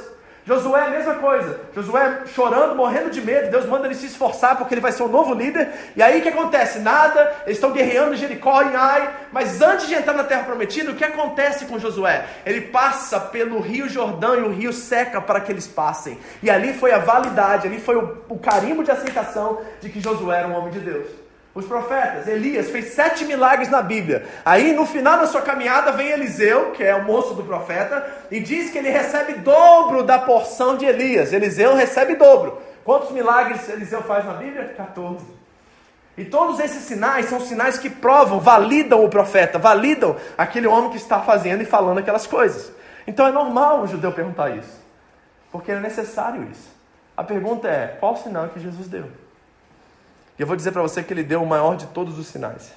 Josué é a mesma coisa. Josué chorando, morrendo de medo. Deus manda ele se esforçar porque ele vai ser o novo líder. E aí o que acontece? Nada. Eles estão guerreando em Jericó, em Ai. Mas antes de entrar na terra prometida, o que acontece com Josué? Ele passa pelo rio Jordão e o rio seca para que eles passem. E ali foi a validade, ali foi o, o carimbo de aceitação de que Josué era um homem de Deus os profetas. Elias fez sete milagres na Bíblia. Aí, no final da sua caminhada, vem Eliseu, que é o moço do profeta, e diz que ele recebe dobro da porção de Elias. Eliseu recebe dobro. Quantos milagres Eliseu faz na Bíblia? 14. E todos esses sinais são sinais que provam, validam o profeta, validam aquele homem que está fazendo e falando aquelas coisas. Então é normal o judeu perguntar isso, porque é necessário isso. A pergunta é: qual o sinal que Jesus deu? E eu vou dizer para você que ele deu o maior de todos os sinais.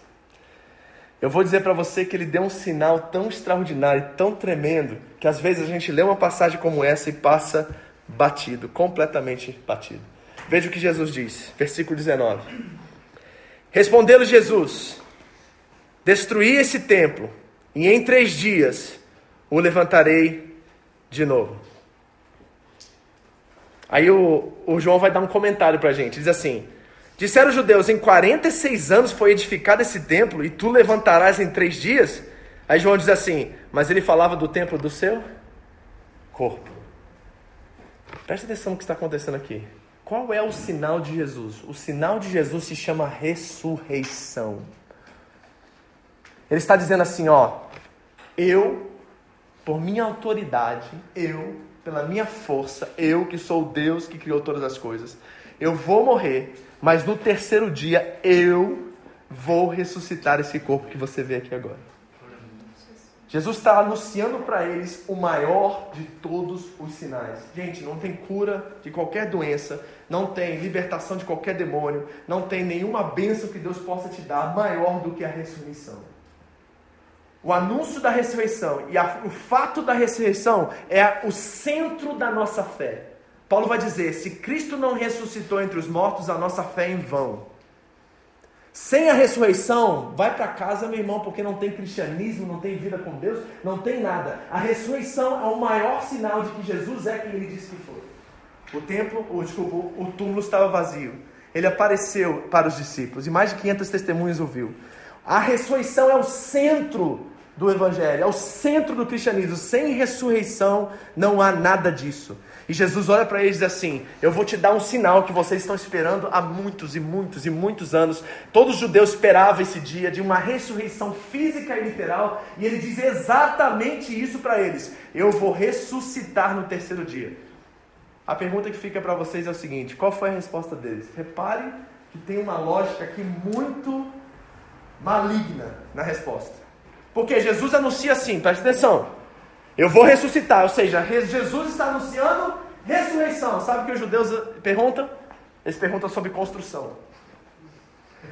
Eu vou dizer para você que ele deu um sinal tão extraordinário, tão tremendo, que às vezes a gente lê uma passagem como essa e passa batido, completamente batido. Veja o que Jesus diz, versículo 19. Respondeu Jesus: Destruí esse templo, e em três dias o levantarei de novo. Aí o, o João vai dar um comentário para a gente, diz assim. Disseram os judeus: Em 46 anos foi edificado esse templo e tu levantarás em três dias? Aí João diz assim: Mas ele falava do templo do seu corpo. Presta atenção no que está acontecendo aqui. Qual é o sinal de Jesus? O sinal de Jesus se chama ressurreição. Ele está dizendo assim: Ó, eu, por minha autoridade, eu, pela minha força, eu que sou o Deus que criou todas as coisas, eu vou morrer mas no terceiro dia eu vou ressuscitar esse corpo que você vê aqui agora. Jesus está anunciando para eles o maior de todos os sinais. Gente, não tem cura de qualquer doença, não tem libertação de qualquer demônio, não tem nenhuma bênção que Deus possa te dar maior do que a ressurreição. O anúncio da ressurreição e a, o fato da ressurreição é o centro da nossa fé. Paulo vai dizer: se Cristo não ressuscitou entre os mortos, a nossa fé é em vão. Sem a ressurreição, vai para casa, meu irmão, porque não tem cristianismo, não tem vida com Deus, não tem nada. A ressurreição é o maior sinal de que Jesus é quem ele disse que foi. O templo, o, desculpa, o túmulo estava vazio. Ele apareceu para os discípulos e mais de 500 testemunhas ouviu. A ressurreição é o centro do Evangelho, é o centro do cristianismo. Sem ressurreição não há nada disso. E Jesus olha para eles e diz assim: Eu vou te dar um sinal que vocês estão esperando há muitos e muitos e muitos anos. Todos os judeus esperavam esse dia de uma ressurreição física e literal, e ele diz exatamente isso para eles: Eu vou ressuscitar no terceiro dia. A pergunta que fica para vocês é o seguinte: qual foi a resposta deles? Repare que tem uma lógica aqui muito maligna na resposta. Porque Jesus anuncia assim, preste atenção. Eu vou ressuscitar, ou seja, Jesus está anunciando ressurreição. Sabe o que os judeus perguntam? Eles perguntam sobre construção.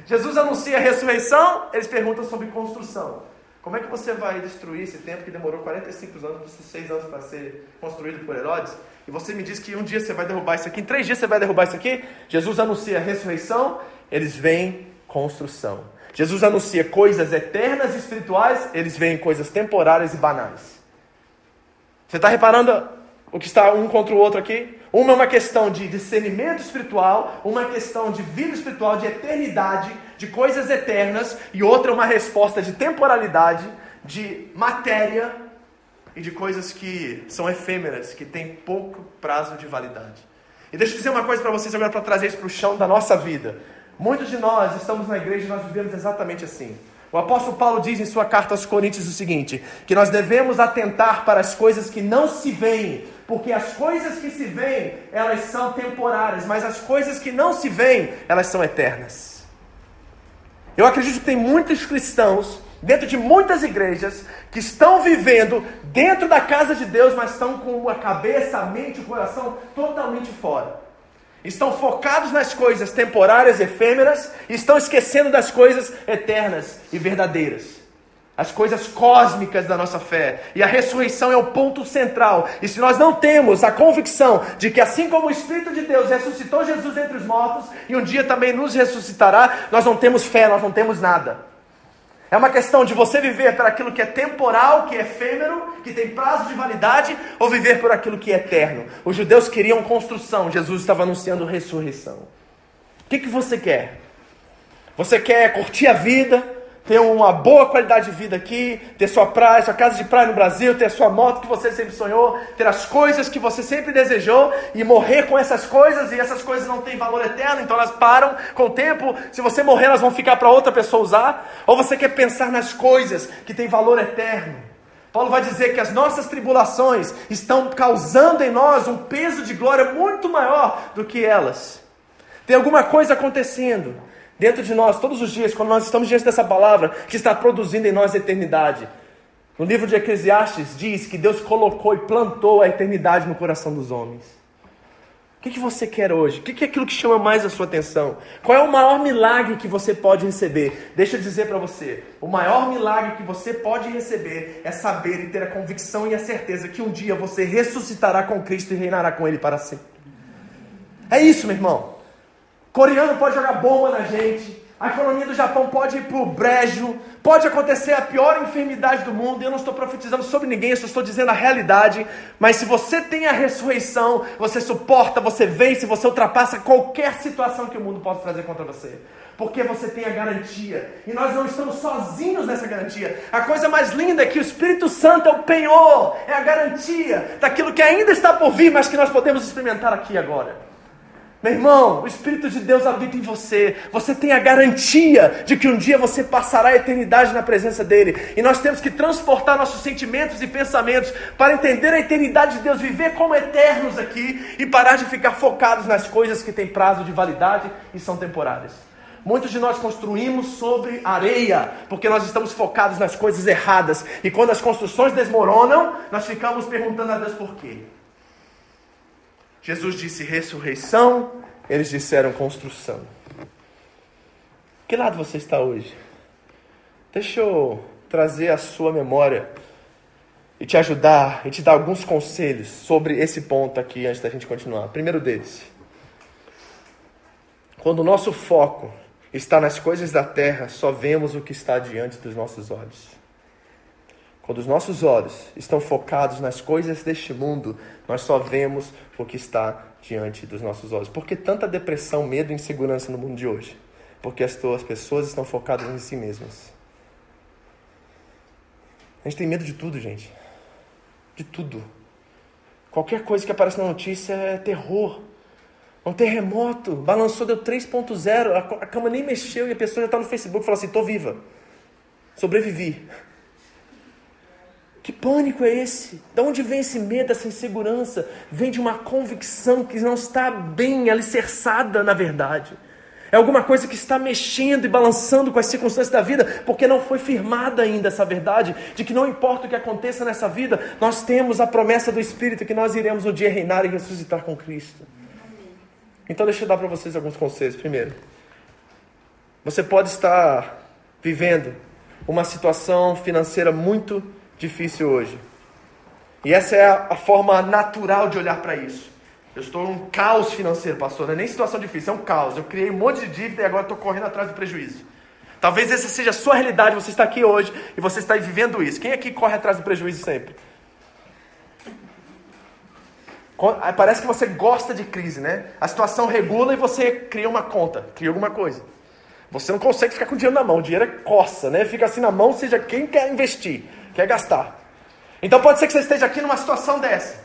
Jesus anuncia ressurreição, eles perguntam sobre construção. Como é que você vai destruir esse templo que demorou 45 anos, 6 anos para ser construído por Herodes? E você me diz que um dia você vai derrubar isso aqui, em três dias você vai derrubar isso aqui? Jesus anuncia ressurreição, eles veem construção. Jesus anuncia coisas eternas e espirituais, eles veem coisas temporárias e banais. Você está reparando o que está um contra o outro aqui? Uma é uma questão de discernimento espiritual, uma questão de vida espiritual, de eternidade, de coisas eternas, e outra é uma resposta de temporalidade, de matéria e de coisas que são efêmeras, que têm pouco prazo de validade. E deixa eu dizer uma coisa para vocês agora para trazer isso para o chão da nossa vida. Muitos de nós estamos na igreja e nós vivemos exatamente assim. O apóstolo Paulo diz em sua carta aos Coríntios o seguinte: que nós devemos atentar para as coisas que não se veem, porque as coisas que se veem, elas são temporárias, mas as coisas que não se veem, elas são eternas. Eu acredito que tem muitos cristãos dentro de muitas igrejas que estão vivendo dentro da casa de Deus, mas estão com a cabeça, a mente, o coração totalmente fora. Estão focados nas coisas temporárias, efêmeras, e estão esquecendo das coisas eternas e verdadeiras. As coisas cósmicas da nossa fé. E a ressurreição é o ponto central. E se nós não temos a convicção de que, assim como o Espírito de Deus ressuscitou Jesus entre os mortos, e um dia também nos ressuscitará, nós não temos fé, nós não temos nada. É uma questão de você viver por aquilo que é temporal, que é efêmero, que tem prazo de validade, ou viver por aquilo que é eterno. Os judeus queriam construção, Jesus estava anunciando ressurreição. O que, que você quer? Você quer curtir a vida, ter uma boa qualidade de vida aqui, ter sua praia, sua casa de praia no Brasil, ter a sua moto que você sempre sonhou, ter as coisas que você sempre desejou e morrer com essas coisas e essas coisas não têm valor eterno, então elas param com o tempo. Se você morrer, elas vão ficar para outra pessoa usar. Ou você quer pensar nas coisas que têm valor eterno? Paulo vai dizer que as nossas tribulações estão causando em nós um peso de glória muito maior do que elas. Tem alguma coisa acontecendo dentro de nós, todos os dias, quando nós estamos diante dessa palavra que está produzindo em nós a eternidade. No livro de Eclesiastes diz que Deus colocou e plantou a eternidade no coração dos homens. O que, que você quer hoje? O que, que é aquilo que chama mais a sua atenção? Qual é o maior milagre que você pode receber? Deixa eu dizer para você: o maior milagre que você pode receber é saber e ter a convicção e a certeza que um dia você ressuscitará com Cristo e reinará com Ele para sempre. É isso, meu irmão. Coreano pode jogar bomba na gente. A economia do Japão pode ir para o brejo. Pode acontecer a pior enfermidade do mundo. Eu não estou profetizando sobre ninguém, eu só estou dizendo a realidade. Mas se você tem a ressurreição, você suporta, você vence, você ultrapassa qualquer situação que o mundo possa trazer contra você. Porque você tem a garantia. E nós não estamos sozinhos nessa garantia. A coisa mais linda é que o Espírito Santo é o penhor, é a garantia daquilo que ainda está por vir, mas que nós podemos experimentar aqui agora. Meu irmão, o Espírito de Deus habita em você. Você tem a garantia de que um dia você passará a eternidade na presença dele. E nós temos que transportar nossos sentimentos e pensamentos para entender a eternidade de Deus, viver como eternos aqui e parar de ficar focados nas coisas que têm prazo de validade e são temporárias. Muitos de nós construímos sobre areia, porque nós estamos focados nas coisas erradas. E quando as construções desmoronam, nós ficamos perguntando a Deus por quê. Jesus disse ressurreição, eles disseram construção. Que lado você está hoje? Deixa eu trazer a sua memória e te ajudar e te dar alguns conselhos sobre esse ponto aqui antes da gente continuar. Primeiro deles, quando o nosso foco está nas coisas da terra, só vemos o que está diante dos nossos olhos. Quando os nossos olhos estão focados nas coisas deste mundo, nós só vemos o que está diante dos nossos olhos. Por que tanta depressão, medo e insegurança no mundo de hoje? Porque as pessoas estão focadas em si mesmas. A gente tem medo de tudo, gente. De tudo. Qualquer coisa que aparece na notícia é terror. Um terremoto, balançou, deu 3.0, a cama nem mexeu e a pessoa já está no Facebook e fala assim: estou viva, sobrevivi. Que pânico é esse? De onde vem esse medo, essa insegurança? Vem de uma convicção que não está bem alicerçada na verdade. É alguma coisa que está mexendo e balançando com as circunstâncias da vida, porque não foi firmada ainda essa verdade de que não importa o que aconteça nessa vida, nós temos a promessa do Espírito que nós iremos um dia reinar e ressuscitar com Cristo. Então, deixa eu dar para vocês alguns conselhos. Primeiro, você pode estar vivendo uma situação financeira muito difícil hoje. E essa é a, forma natural de olhar para isso. Eu estou num caos financeiro, pastor. Não é nem situação difícil, é um caos. Eu criei um monte de dívida e agora estou correndo atrás do prejuízo. Talvez essa seja a sua realidade, você está aqui hoje e você está vivendo isso. Quem aqui corre atrás do prejuízo sempre? Parece que você gosta de crise, né? A situação regula e você cria uma conta, cria alguma coisa. Você não consegue ficar com o dinheiro na mão, o dinheiro é coça, né? Fica assim na mão, seja quem quer investir, quer gastar. Então pode ser que você esteja aqui numa situação dessa.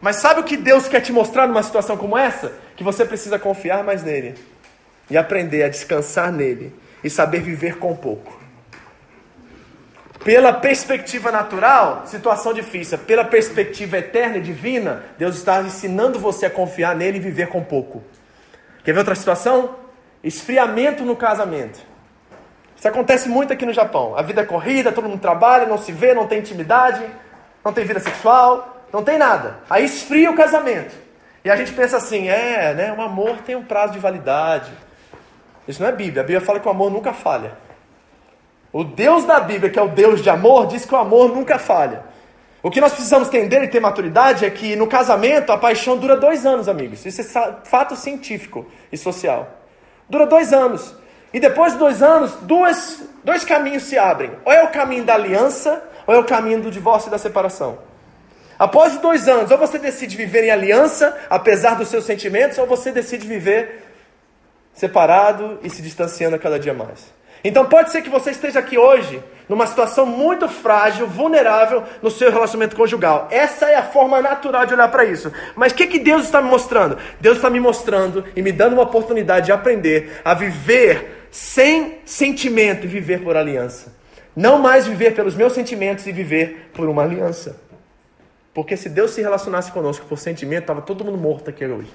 Mas sabe o que Deus quer te mostrar numa situação como essa? Que você precisa confiar mais nele e aprender a descansar nele e saber viver com pouco. Pela perspectiva natural, situação difícil. Pela perspectiva eterna e divina, Deus está ensinando você a confiar nele e viver com pouco. Quer ver outra situação? Esfriamento no casamento. Isso acontece muito aqui no Japão. A vida é corrida, todo mundo trabalha, não se vê, não tem intimidade, não tem vida sexual, não tem nada. Aí esfria o casamento. E a gente pensa assim, é, né, o amor tem um prazo de validade. Isso não é Bíblia. A Bíblia fala que o amor nunca falha. O Deus da Bíblia, que é o Deus de amor, diz que o amor nunca falha. O que nós precisamos entender e ter maturidade é que no casamento a paixão dura dois anos, amigos. Isso é fato científico e social. Dura dois anos. E depois de dois anos, duas, dois caminhos se abrem. Ou é o caminho da aliança, ou é o caminho do divórcio e da separação. Após dois anos, ou você decide viver em aliança, apesar dos seus sentimentos, ou você decide viver separado e se distanciando a cada dia mais. Então pode ser que você esteja aqui hoje numa situação muito frágil, vulnerável no seu relacionamento conjugal. Essa é a forma natural de olhar para isso. Mas o que, que Deus está me mostrando? Deus está me mostrando e me dando uma oportunidade de aprender a viver sem sentimento e viver por aliança. Não mais viver pelos meus sentimentos e viver por uma aliança. Porque se Deus se relacionasse conosco por sentimento, estava todo mundo morto aqui hoje.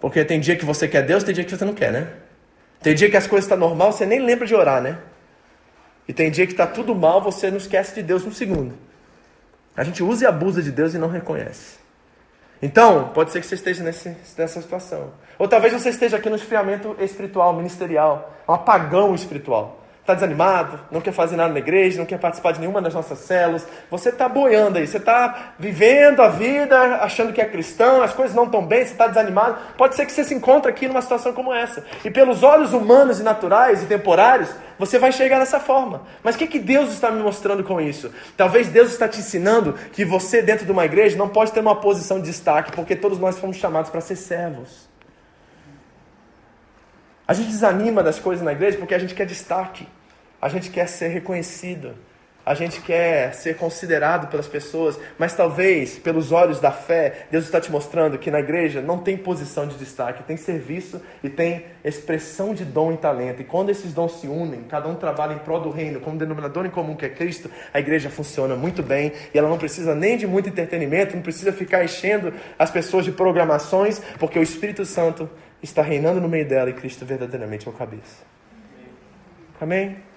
Porque tem dia que você quer Deus, tem dia que você não quer, né? Tem dia que as coisas estão tá normal, você nem lembra de orar, né? E tem dia que está tudo mal, você não esquece de Deus um segundo. A gente usa e abusa de Deus e não reconhece. Então, pode ser que você esteja nesse, nessa situação. Ou talvez você esteja aqui no esfriamento espiritual, ministerial, um apagão espiritual está desanimado, não quer fazer nada na igreja, não quer participar de nenhuma das nossas células, você está boiando aí, você está vivendo a vida achando que é cristão, as coisas não estão bem, você está desanimado. Pode ser que você se encontre aqui numa situação como essa. E pelos olhos humanos e naturais e temporários, você vai chegar dessa forma. Mas o que, que Deus está me mostrando com isso? Talvez Deus está te ensinando que você, dentro de uma igreja, não pode ter uma posição de destaque, porque todos nós fomos chamados para ser servos. A gente desanima das coisas na igreja porque a gente quer destaque. A gente quer ser reconhecido. A gente quer ser considerado pelas pessoas, mas talvez, pelos olhos da fé, Deus está te mostrando que na igreja não tem posição de destaque, tem serviço e tem expressão de dom e talento. E quando esses dons se unem, cada um trabalha em prol do reino, como denominador em comum que é Cristo, a igreja funciona muito bem e ela não precisa nem de muito entretenimento, não precisa ficar enchendo as pessoas de programações, porque o Espírito Santo está reinando no meio dela e Cristo verdadeiramente é o cabeça. Amém?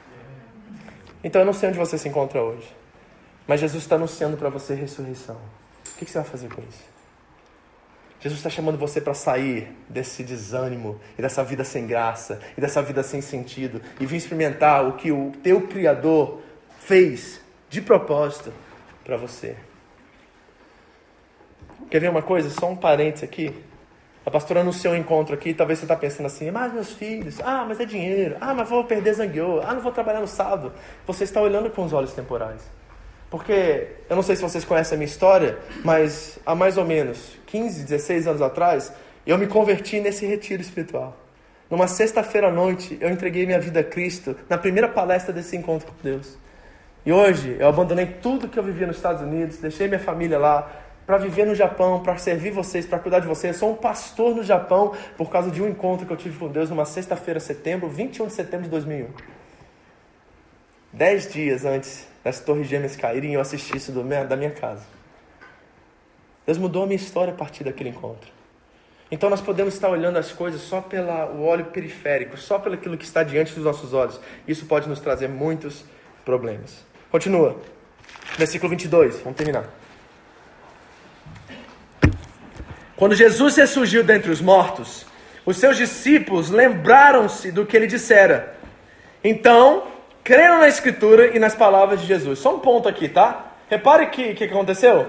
Então eu não sei onde você se encontra hoje. Mas Jesus está anunciando para você ressurreição. O que você vai fazer com isso? Jesus está chamando você para sair desse desânimo e dessa vida sem graça e dessa vida sem sentido e vir experimentar o que o teu Criador fez de propósito para você. Quer ver uma coisa? Só um parênteses aqui. A pastora anunciou um encontro aqui, talvez você está pensando assim, mas meus filhos, ah, mas é dinheiro, ah, mas vou perder zangueô, ah, não vou trabalhar no sábado. Você está olhando com os olhos temporais. Porque, eu não sei se vocês conhecem a minha história, mas há mais ou menos 15, 16 anos atrás, eu me converti nesse retiro espiritual. Numa sexta-feira à noite, eu entreguei minha vida a Cristo, na primeira palestra desse encontro com Deus. E hoje eu abandonei tudo que eu vivia nos Estados Unidos, deixei minha família lá para viver no Japão, para servir vocês, para cuidar de vocês. Eu sou um pastor no Japão por causa de um encontro que eu tive com Deus numa sexta-feira, setembro, 21 de setembro de 2001. Dez dias antes das torres gêmeas caírem, eu assisti isso da minha casa. Deus mudou a minha história a partir daquele encontro. Então nós podemos estar olhando as coisas só pelo olho periférico, só pelo aquilo que está diante dos nossos olhos. Isso pode nos trazer muitos problemas. Continua. Versículo 22, vamos terminar. Quando Jesus ressurgiu dentre os mortos, os seus discípulos lembraram-se do que ele dissera. Então, creram na Escritura e nas palavras de Jesus. Só um ponto aqui, tá? Repare o que, que aconteceu.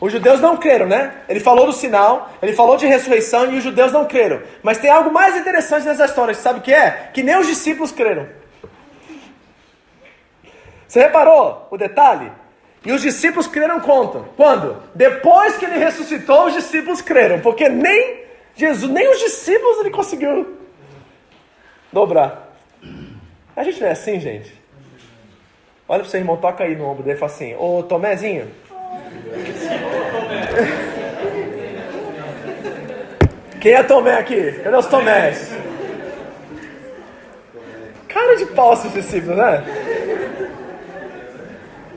Os judeus não creram, né? Ele falou do sinal, ele falou de ressurreição e os judeus não creram. Mas tem algo mais interessante nessa história, sabe o que é? Que nem os discípulos creram. Você reparou o detalhe? E os discípulos creram quando? Quando? Depois que ele ressuscitou, os discípulos creram, porque nem Jesus, nem os discípulos ele conseguiu dobrar. A gente não é assim, gente. Olha pro seu irmão, toca aí no ombro dele e fala assim: Ô Tomézinho. Quem é Tomé aqui? Cadê os Tomés? Cara de pau esses discípulos, né?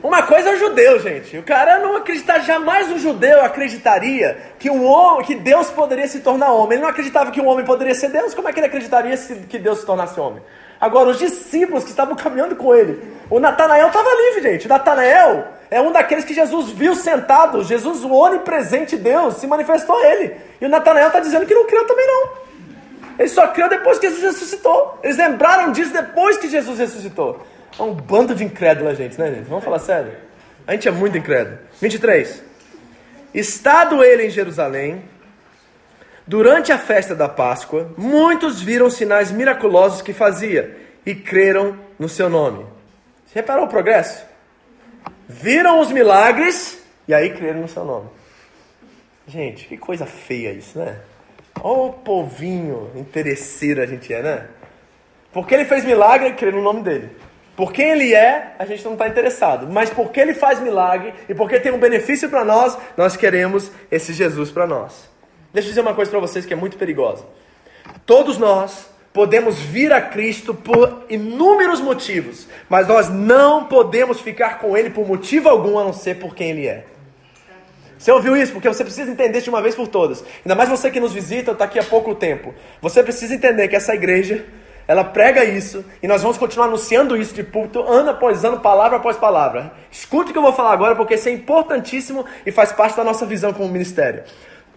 Uma coisa é o judeu, gente. O cara não acredita, jamais um judeu acreditaria que um homem, que Deus poderia se tornar homem. Ele não acreditava que um homem poderia ser Deus. Como é que ele acreditaria se, que Deus se tornasse homem? Agora, os discípulos que estavam caminhando com ele, o Natanael estava livre, gente. O Natanael é um daqueles que Jesus viu sentado. Jesus, o onipresente Deus, se manifestou a ele. E o Natanael está dizendo que não creu também não. Ele só creu depois que Jesus ressuscitou. Eles lembraram disso depois que Jesus ressuscitou. É um bando de incrédulos, gente, né, gente? Vamos falar sério? A gente é muito incrédulo. 23. Estado ele em Jerusalém, durante a festa da Páscoa, muitos viram sinais miraculosos que fazia e creram no seu nome. Você reparou o progresso? Viram os milagres e aí creram no seu nome. Gente, que coisa feia isso, né? Olha o povinho interesseiro a gente é, né? Porque ele fez milagre, crê no nome dele. Por quem ele é, a gente não está interessado. Mas porque ele faz milagre e porque tem um benefício para nós, nós queremos esse Jesus para nós. Deixa eu dizer uma coisa para vocês que é muito perigosa. Todos nós podemos vir a Cristo por inúmeros motivos, mas nós não podemos ficar com Ele por motivo algum a não ser por quem Ele é. Você ouviu isso? Porque você precisa entender de uma vez por todas. Ainda mais você que nos visita, está aqui há pouco tempo. Você precisa entender que essa igreja ela prega isso e nós vamos continuar anunciando isso de púlpito ano após ano, palavra após palavra. Escute o que eu vou falar agora porque isso é importantíssimo e faz parte da nossa visão como ministério.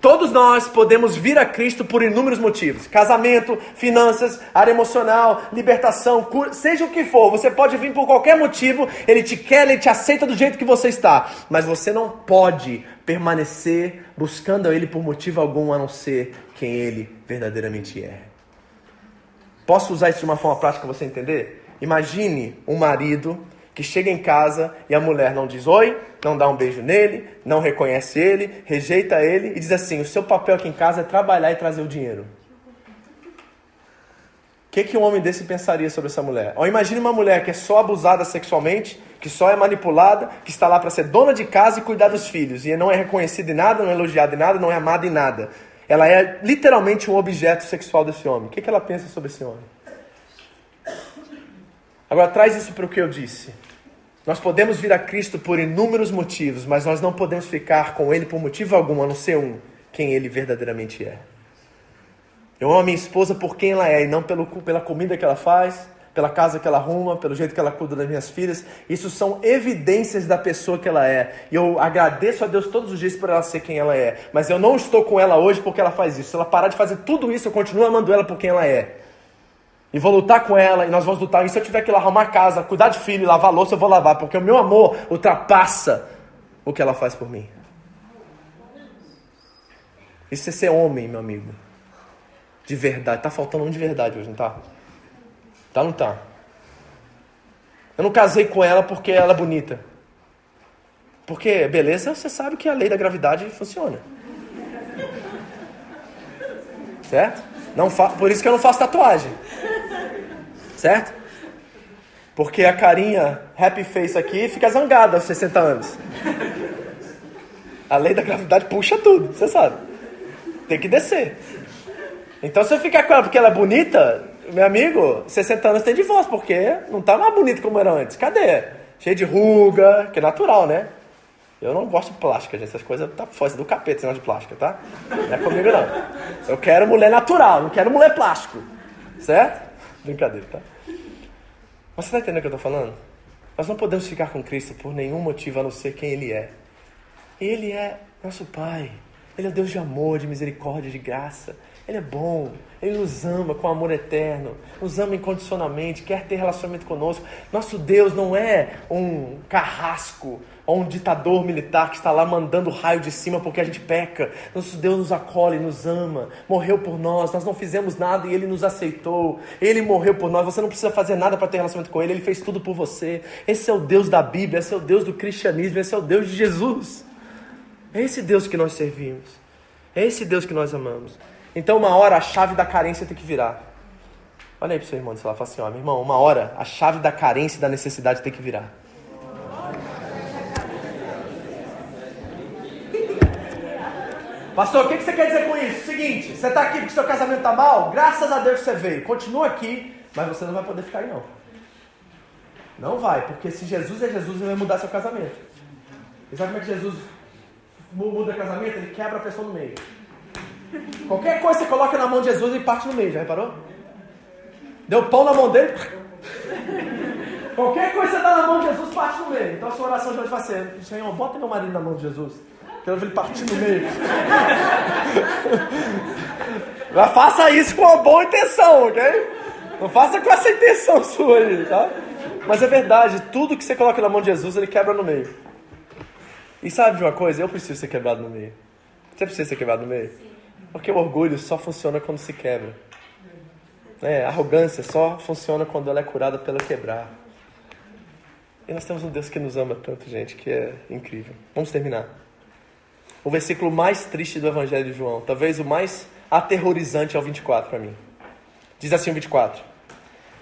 Todos nós podemos vir a Cristo por inúmeros motivos: casamento, finanças, área emocional, libertação, cura, seja o que for. Você pode vir por qualquer motivo, Ele te quer, Ele te aceita do jeito que você está. Mas você não pode permanecer buscando Ele por motivo algum a não ser quem Ele verdadeiramente é. Posso usar isso de uma forma prática para você entender? Imagine um marido que chega em casa e a mulher não diz oi, não dá um beijo nele, não reconhece ele, rejeita ele e diz assim: o seu papel aqui em casa é trabalhar e trazer o dinheiro. O que, que um homem desse pensaria sobre essa mulher? Ou imagine uma mulher que é só abusada sexualmente, que só é manipulada, que está lá para ser dona de casa e cuidar dos filhos, e não é reconhecida em nada, não é elogiada em nada, não é amada em nada. Ela é literalmente um objeto sexual desse homem. O que, que ela pensa sobre esse homem? Agora traz isso para o que eu disse. Nós podemos vir a Cristo por inúmeros motivos, mas nós não podemos ficar com Ele por motivo algum, a não ser um, quem Ele verdadeiramente é. Eu amo a minha esposa por quem ela é e não pelo, pela comida que ela faz, pela casa que ela arruma, pelo jeito que ela cuida das minhas filhas. Isso são evidências da pessoa que ela é. E eu agradeço a Deus todos os dias por ela ser quem ela é. Mas eu não estou com ela hoje porque ela faz isso. Se ela parar de fazer tudo isso, eu continuo amando ela por quem ela é. E vou lutar com ela, e nós vamos lutar. E se eu tiver que ir lá arrumar casa, cuidar de filho, lavar louça, eu vou lavar, porque o meu amor ultrapassa o que ela faz por mim. Isso é ser homem, meu amigo. De verdade. Tá faltando um de verdade hoje, não tá? Tá ou não tá? Eu não casei com ela porque ela é bonita. Porque beleza, você sabe que a lei da gravidade funciona. Certo? Não fa... Por isso que eu não faço tatuagem. Certo? Porque a carinha happy face aqui fica zangada aos 60 anos. A lei da gravidade puxa tudo, você sabe. Tem que descer. Então, se você ficar com ela porque ela é bonita, meu amigo, 60 anos tem divórcio, porque não tá mais bonito como era antes. Cadê? Cheio de ruga, que é natural, né? Eu não gosto de plástica, gente. Essas coisas tá foda do capeta, negócio de plástica, tá? Não é comigo, não. Eu quero mulher natural, não quero mulher plástico. Certo? Brincadeira, tá? Mas você tá entendendo o que eu tô falando? Nós não podemos ficar com Cristo por nenhum motivo a não ser quem Ele é. Ele é nosso Pai. Ele é Deus de amor, de misericórdia, de graça. Ele é bom. Ele nos ama com amor eterno. Nos ama incondicionalmente. Quer ter relacionamento conosco. Nosso Deus não é um carrasco ou um ditador militar que está lá mandando raio de cima porque a gente peca. Nosso Deus nos acolhe, nos ama, morreu por nós. Nós não fizemos nada e Ele nos aceitou. Ele morreu por nós. Você não precisa fazer nada para ter relacionamento com Ele. Ele fez tudo por você. Esse é o Deus da Bíblia. Esse é o Deus do cristianismo. Esse é o Deus de Jesus. É esse Deus que nós servimos. É esse Deus que nós amamos. Então, uma hora a chave da carência tem que virar. Olha aí para o seu irmão, sei lá, fala assim, ó, meu irmão, uma hora a chave da carência e da necessidade tem que virar. Pastor, o que você quer dizer com isso? Seguinte, você está aqui porque seu casamento está mal? Graças a Deus você veio. Continua aqui, mas você não vai poder ficar aí não. Não vai, porque se Jesus é Jesus, ele vai mudar seu casamento. E sabe como é que Jesus muda casamento? Ele quebra a pessoa no meio. Qualquer coisa você coloca na mão de Jesus, ele parte no meio, já reparou? Deu pão na mão dele. [laughs] Qualquer coisa você dá na mão de Jesus, parte no meio. Então a sua oração de hoje vai ser: Senhor, bota meu marido na mão de Jesus. Quero ver ele partir no meio. [laughs] Mas faça isso com uma boa intenção, ok? Não faça com essa intenção sua aí, tá? Mas é verdade, tudo que você coloca na mão de Jesus, ele quebra no meio. E sabe de uma coisa? Eu preciso ser quebrado no meio. Você precisa ser quebrado no meio? Porque o orgulho só funciona quando se quebra. É, a arrogância só funciona quando ela é curada pelo quebrar. E nós temos um Deus que nos ama tanto, gente, que é incrível. Vamos terminar. O versículo mais triste do Evangelho de João, talvez o mais aterrorizante é o 24 para mim. Diz assim o 24.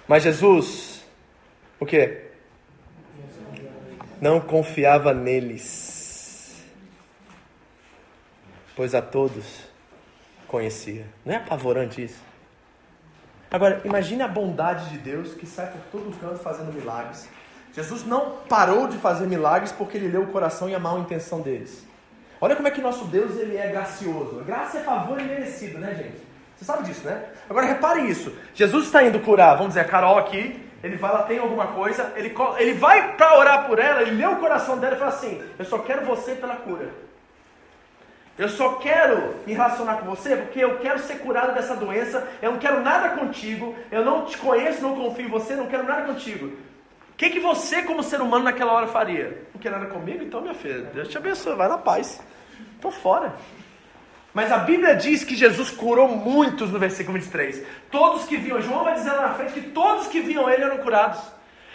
Mas Jesus, o quê? Não confiava neles, pois a todos conhecia. Não é apavorante isso? Agora, imagine a bondade de Deus que sai por todo canto fazendo milagres. Jesus não parou de fazer milagres porque ele leu o coração e a mal intenção deles. Olha como é que nosso Deus ele é gracioso. Graça é favor imerecido, né, gente? Você sabe disso, né? Agora repare isso. Jesus está indo curar, vamos dizer, a Carol aqui. Ele vai lá, tem alguma coisa. Ele, ele vai para orar por ela. Ele lê o coração dela e fala assim: Eu só quero você pela cura. Eu só quero me relacionar com você porque eu quero ser curada dessa doença. Eu não quero nada contigo. Eu não te conheço, não confio em você. Não quero nada contigo. O que, que você, como ser humano, naquela hora faria? Não quer nada comigo? Então, minha filha, Deus te abençoe. Vai na paz. Estou fora. Mas a Bíblia diz que Jesus curou muitos no versículo 23. Todos que viam, João vai dizer lá na frente que todos que viam ele eram curados.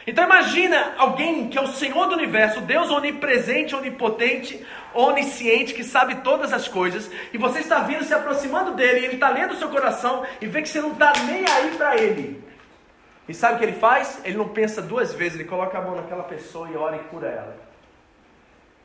Então imagina alguém que é o Senhor do universo, Deus onipresente, onipotente, onisciente, que sabe todas as coisas, e você está vindo, se aproximando dele, e ele está lendo o seu coração e vê que você não está nem aí para ele. E sabe o que ele faz? Ele não pensa duas vezes, ele coloca a mão naquela pessoa e ora e cura ela.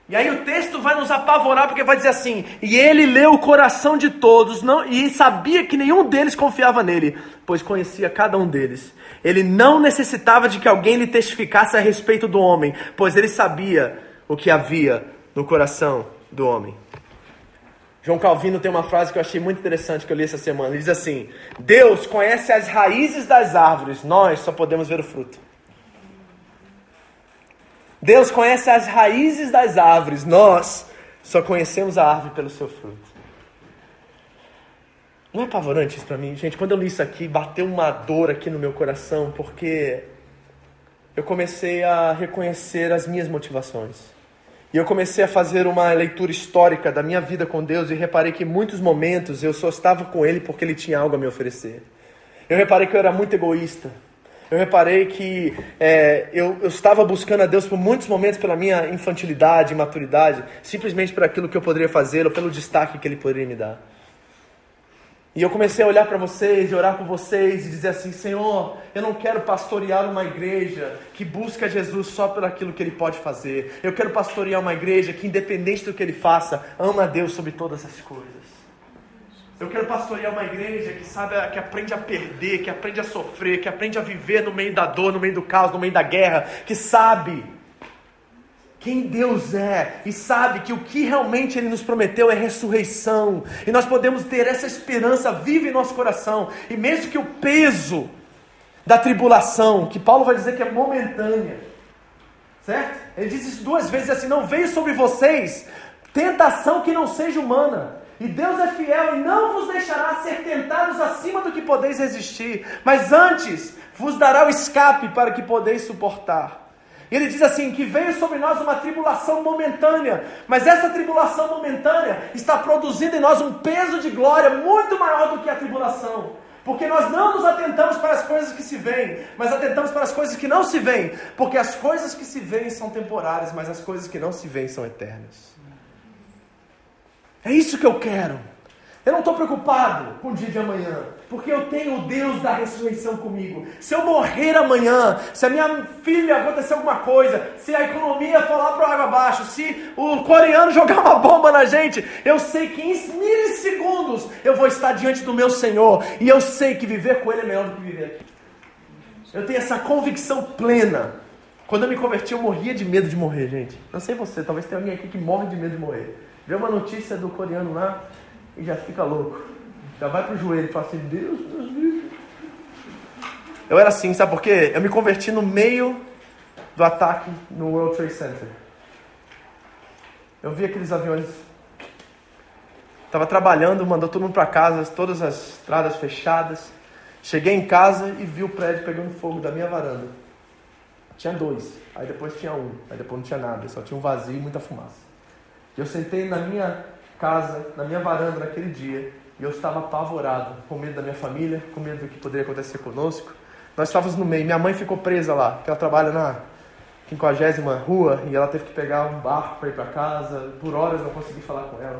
E aí o texto vai nos apavorar porque vai dizer assim: e ele leu o coração de todos, não, e sabia que nenhum deles confiava nele, pois conhecia cada um deles. Ele não necessitava de que alguém lhe testificasse a respeito do homem, pois ele sabia o que havia no coração do homem. João Calvino tem uma frase que eu achei muito interessante que eu li essa semana. Ele diz assim: Deus conhece as raízes das árvores, nós só podemos ver o fruto. Deus conhece as raízes das árvores, nós só conhecemos a árvore pelo seu fruto. Não é apavorante isso para mim? Gente, quando eu li isso aqui, bateu uma dor aqui no meu coração, porque eu comecei a reconhecer as minhas motivações. E eu comecei a fazer uma leitura histórica da minha vida com Deus e reparei que em muitos momentos eu só estava com Ele porque Ele tinha algo a me oferecer. Eu reparei que eu era muito egoísta. Eu reparei que é, eu, eu, estava buscando a Deus por muitos momentos pela minha infantilidade, imaturidade, simplesmente por aquilo que eu poderia fazer ou pelo destaque que Ele poderia me dar. E eu comecei a olhar para vocês e orar por vocês e dizer assim: Senhor, eu não quero pastorear uma igreja que busca Jesus só por aquilo que ele pode fazer. Eu quero pastorear uma igreja que, independente do que ele faça, ama a Deus sobre todas as coisas. Eu quero pastorear uma igreja que sabe, que aprende a perder, que aprende a sofrer, que aprende a viver no meio da dor, no meio do caos, no meio da guerra, que sabe quem Deus é e sabe que o que realmente Ele nos prometeu é ressurreição, e nós podemos ter essa esperança viva em nosso coração, e mesmo que o peso da tribulação, que Paulo vai dizer que é momentânea, certo? Ele diz isso duas vezes assim: não veio sobre vocês tentação que não seja humana. E Deus é fiel e não vos deixará ser tentados acima do que podeis resistir, mas antes vos dará o escape para que podeis suportar. E ele diz assim: que veio sobre nós uma tribulação momentânea, mas essa tribulação momentânea está produzindo em nós um peso de glória muito maior do que a tribulação. Porque nós não nos atentamos para as coisas que se veem, mas atentamos para as coisas que não se veem. Porque as coisas que se veem são temporárias, mas as coisas que não se veem são eternas. É isso que eu quero. Eu não estou preocupado com o dia de amanhã, porque eu tenho o Deus da ressurreição comigo. Se eu morrer amanhã, se a minha filha acontecer alguma coisa, se a economia falar para água abaixo, se o coreano jogar uma bomba na gente, eu sei que em milissegundos eu vou estar diante do meu Senhor e eu sei que viver com Ele é melhor do que viver aqui. Eu tenho essa convicção plena. Quando eu me converti, eu morria de medo de morrer, gente. Não sei você, talvez tenha alguém aqui que morre de medo de morrer. Vê uma notícia do coreano lá, e já fica louco. Já vai pro joelho e fala assim, Deus, Deus, Deus. Eu era assim, sabe por quê? Eu me converti no meio do ataque no World Trade Center. Eu vi aqueles aviões. Estava trabalhando, mandou todo mundo para casa, todas as estradas fechadas. Cheguei em casa e vi o prédio pegando fogo da minha varanda. Tinha dois, aí depois tinha um, aí depois não tinha nada, só tinha um vazio e muita fumaça. Eu sentei na minha casa, na minha varanda naquele dia, e eu estava apavorado, com medo da minha família, com medo do que poderia acontecer conosco. Nós estávamos no meio, minha mãe ficou presa lá, porque ela trabalha na 50 rua, e ela teve que pegar um barco para ir para casa, por horas não consegui falar com ela.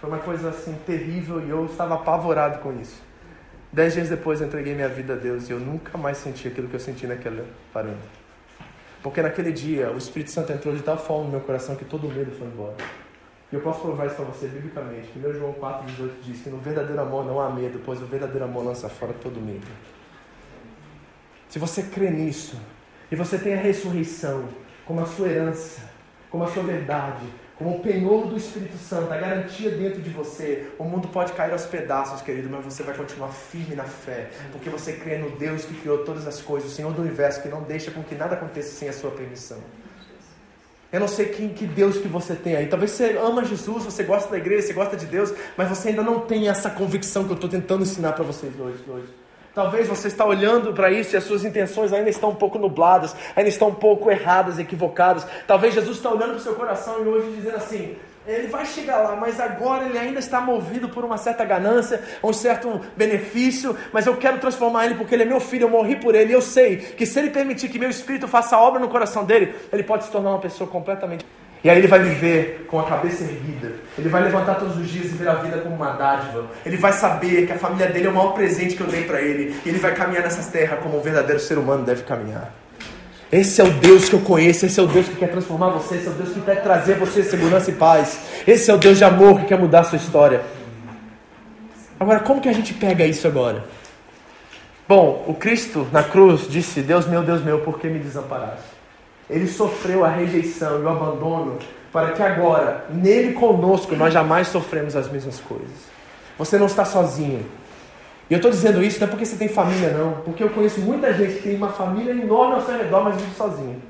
Foi uma coisa assim terrível e eu estava apavorado com isso. Dez dias depois eu entreguei minha vida a Deus e eu nunca mais senti aquilo que eu senti naquela varanda. Porque naquele dia o Espírito Santo entrou de tal forma no meu coração que todo o medo foi embora. E eu posso provar isso para você biblicamente. 1 João 4,18 diz que no verdadeiro amor não há medo, pois o verdadeiro amor lança fora todo medo. Se você crê nisso, e você tem a ressurreição como a sua herança, como a sua verdade, como o penhor do Espírito Santo, a garantia dentro de você, o mundo pode cair aos pedaços, querido, mas você vai continuar firme na fé, porque você crê no Deus que criou todas as coisas, o Senhor do universo, que não deixa com que nada aconteça sem a sua permissão. Eu não sei quem, que Deus que você tem aí. Talvez você ama Jesus, você gosta da igreja, você gosta de Deus, mas você ainda não tem essa convicção que eu estou tentando ensinar para vocês hoje, hoje. Talvez você está olhando para isso e as suas intenções ainda estão um pouco nubladas, ainda estão um pouco erradas, equivocadas. Talvez Jesus está olhando para o seu coração e hoje dizendo assim: ele vai chegar lá, mas agora ele ainda está movido por uma certa ganância, um certo benefício, mas eu quero transformar ele porque ele é meu filho, eu morri por ele, e eu sei que se ele permitir que meu espírito faça obra no coração dele, ele pode se tornar uma pessoa completamente. E aí ele vai viver com a cabeça erguida. Ele vai levantar todos os dias e ver a vida como uma dádiva. Ele vai saber que a família dele é o maior presente que eu dei para ele. E ele vai caminhar nessas terras como um verdadeiro ser humano deve caminhar. Esse é o Deus que eu conheço, esse é o Deus que quer transformar você, esse é o Deus que quer trazer você segurança e paz. Esse é o Deus de amor que quer mudar a sua história. Agora, como que a gente pega isso agora? Bom, o Cristo na cruz disse: Deus meu, Deus meu, por que me desamparaste? Ele sofreu a rejeição e o abandono para que agora, nele conosco, nós jamais sofremos as mesmas coisas. Você não está sozinho. E eu estou dizendo isso não é porque você tem família, não. Porque eu conheço muita gente que tem uma família enorme ao seu redor, mas vive sozinho.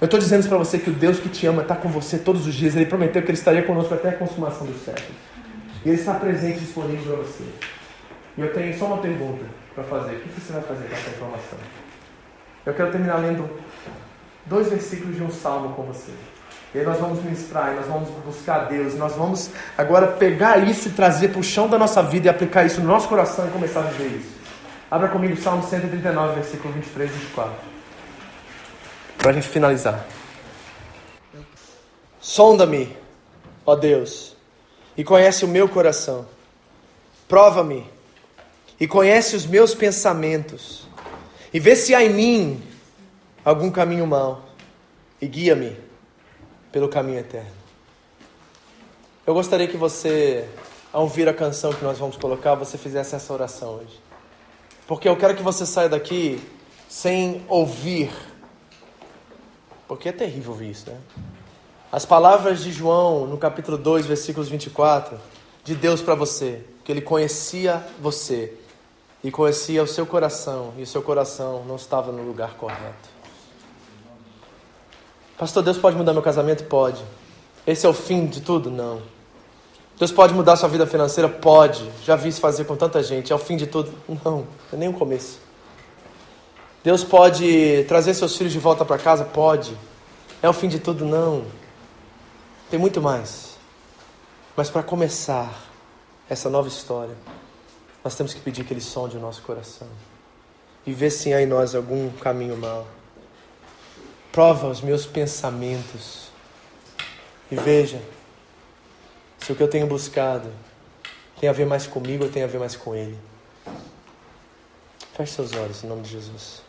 Eu estou dizendo isso para você que o Deus que te ama está com você todos os dias. Ele prometeu que Ele estaria conosco até a consumação dos séculos. E Ele está presente e disponível para você. E eu tenho só uma pergunta para fazer. O que você vai fazer com essa informação? Eu quero terminar lendo dois versículos de um salmo com você. E aí nós vamos ministrar, nós vamos buscar Deus, nós vamos agora pegar isso e trazer para o chão da nossa vida e aplicar isso no nosso coração e começar a viver isso. Abra comigo o Salmo 139, versículo 23 e 24. Para a gente finalizar. Sonda-me, ó Deus, e conhece o meu coração. Prova-me e conhece os meus pensamentos, e vê se há em mim algum caminho mau, e guia-me pelo caminho eterno. Eu gostaria que você, ao ouvir a canção que nós vamos colocar, você fizesse essa oração hoje. Porque eu quero que você saia daqui sem ouvir. Porque é terrível ouvir isso, né? As palavras de João, no capítulo 2, versículos 24, de Deus para você, que ele conhecia você e conhecia o seu coração, e o seu coração não estava no lugar correto. Pastor, Deus pode mudar meu casamento? Pode. Esse é o fim de tudo? Não. Deus pode mudar sua vida financeira? Pode. Já vi isso fazer com tanta gente. É o fim de tudo? Não, é nem o começo. Deus pode trazer seus filhos de volta para casa? Pode. É o fim de tudo? Não. Tem muito mais. Mas para começar essa nova história, nós temos que pedir que Ele sonde o nosso coração e ver se há em nós algum caminho mau. Prova os meus pensamentos e veja se o que eu tenho buscado tem a ver mais comigo ou tem a ver mais com Ele. Feche seus olhos em nome de Jesus.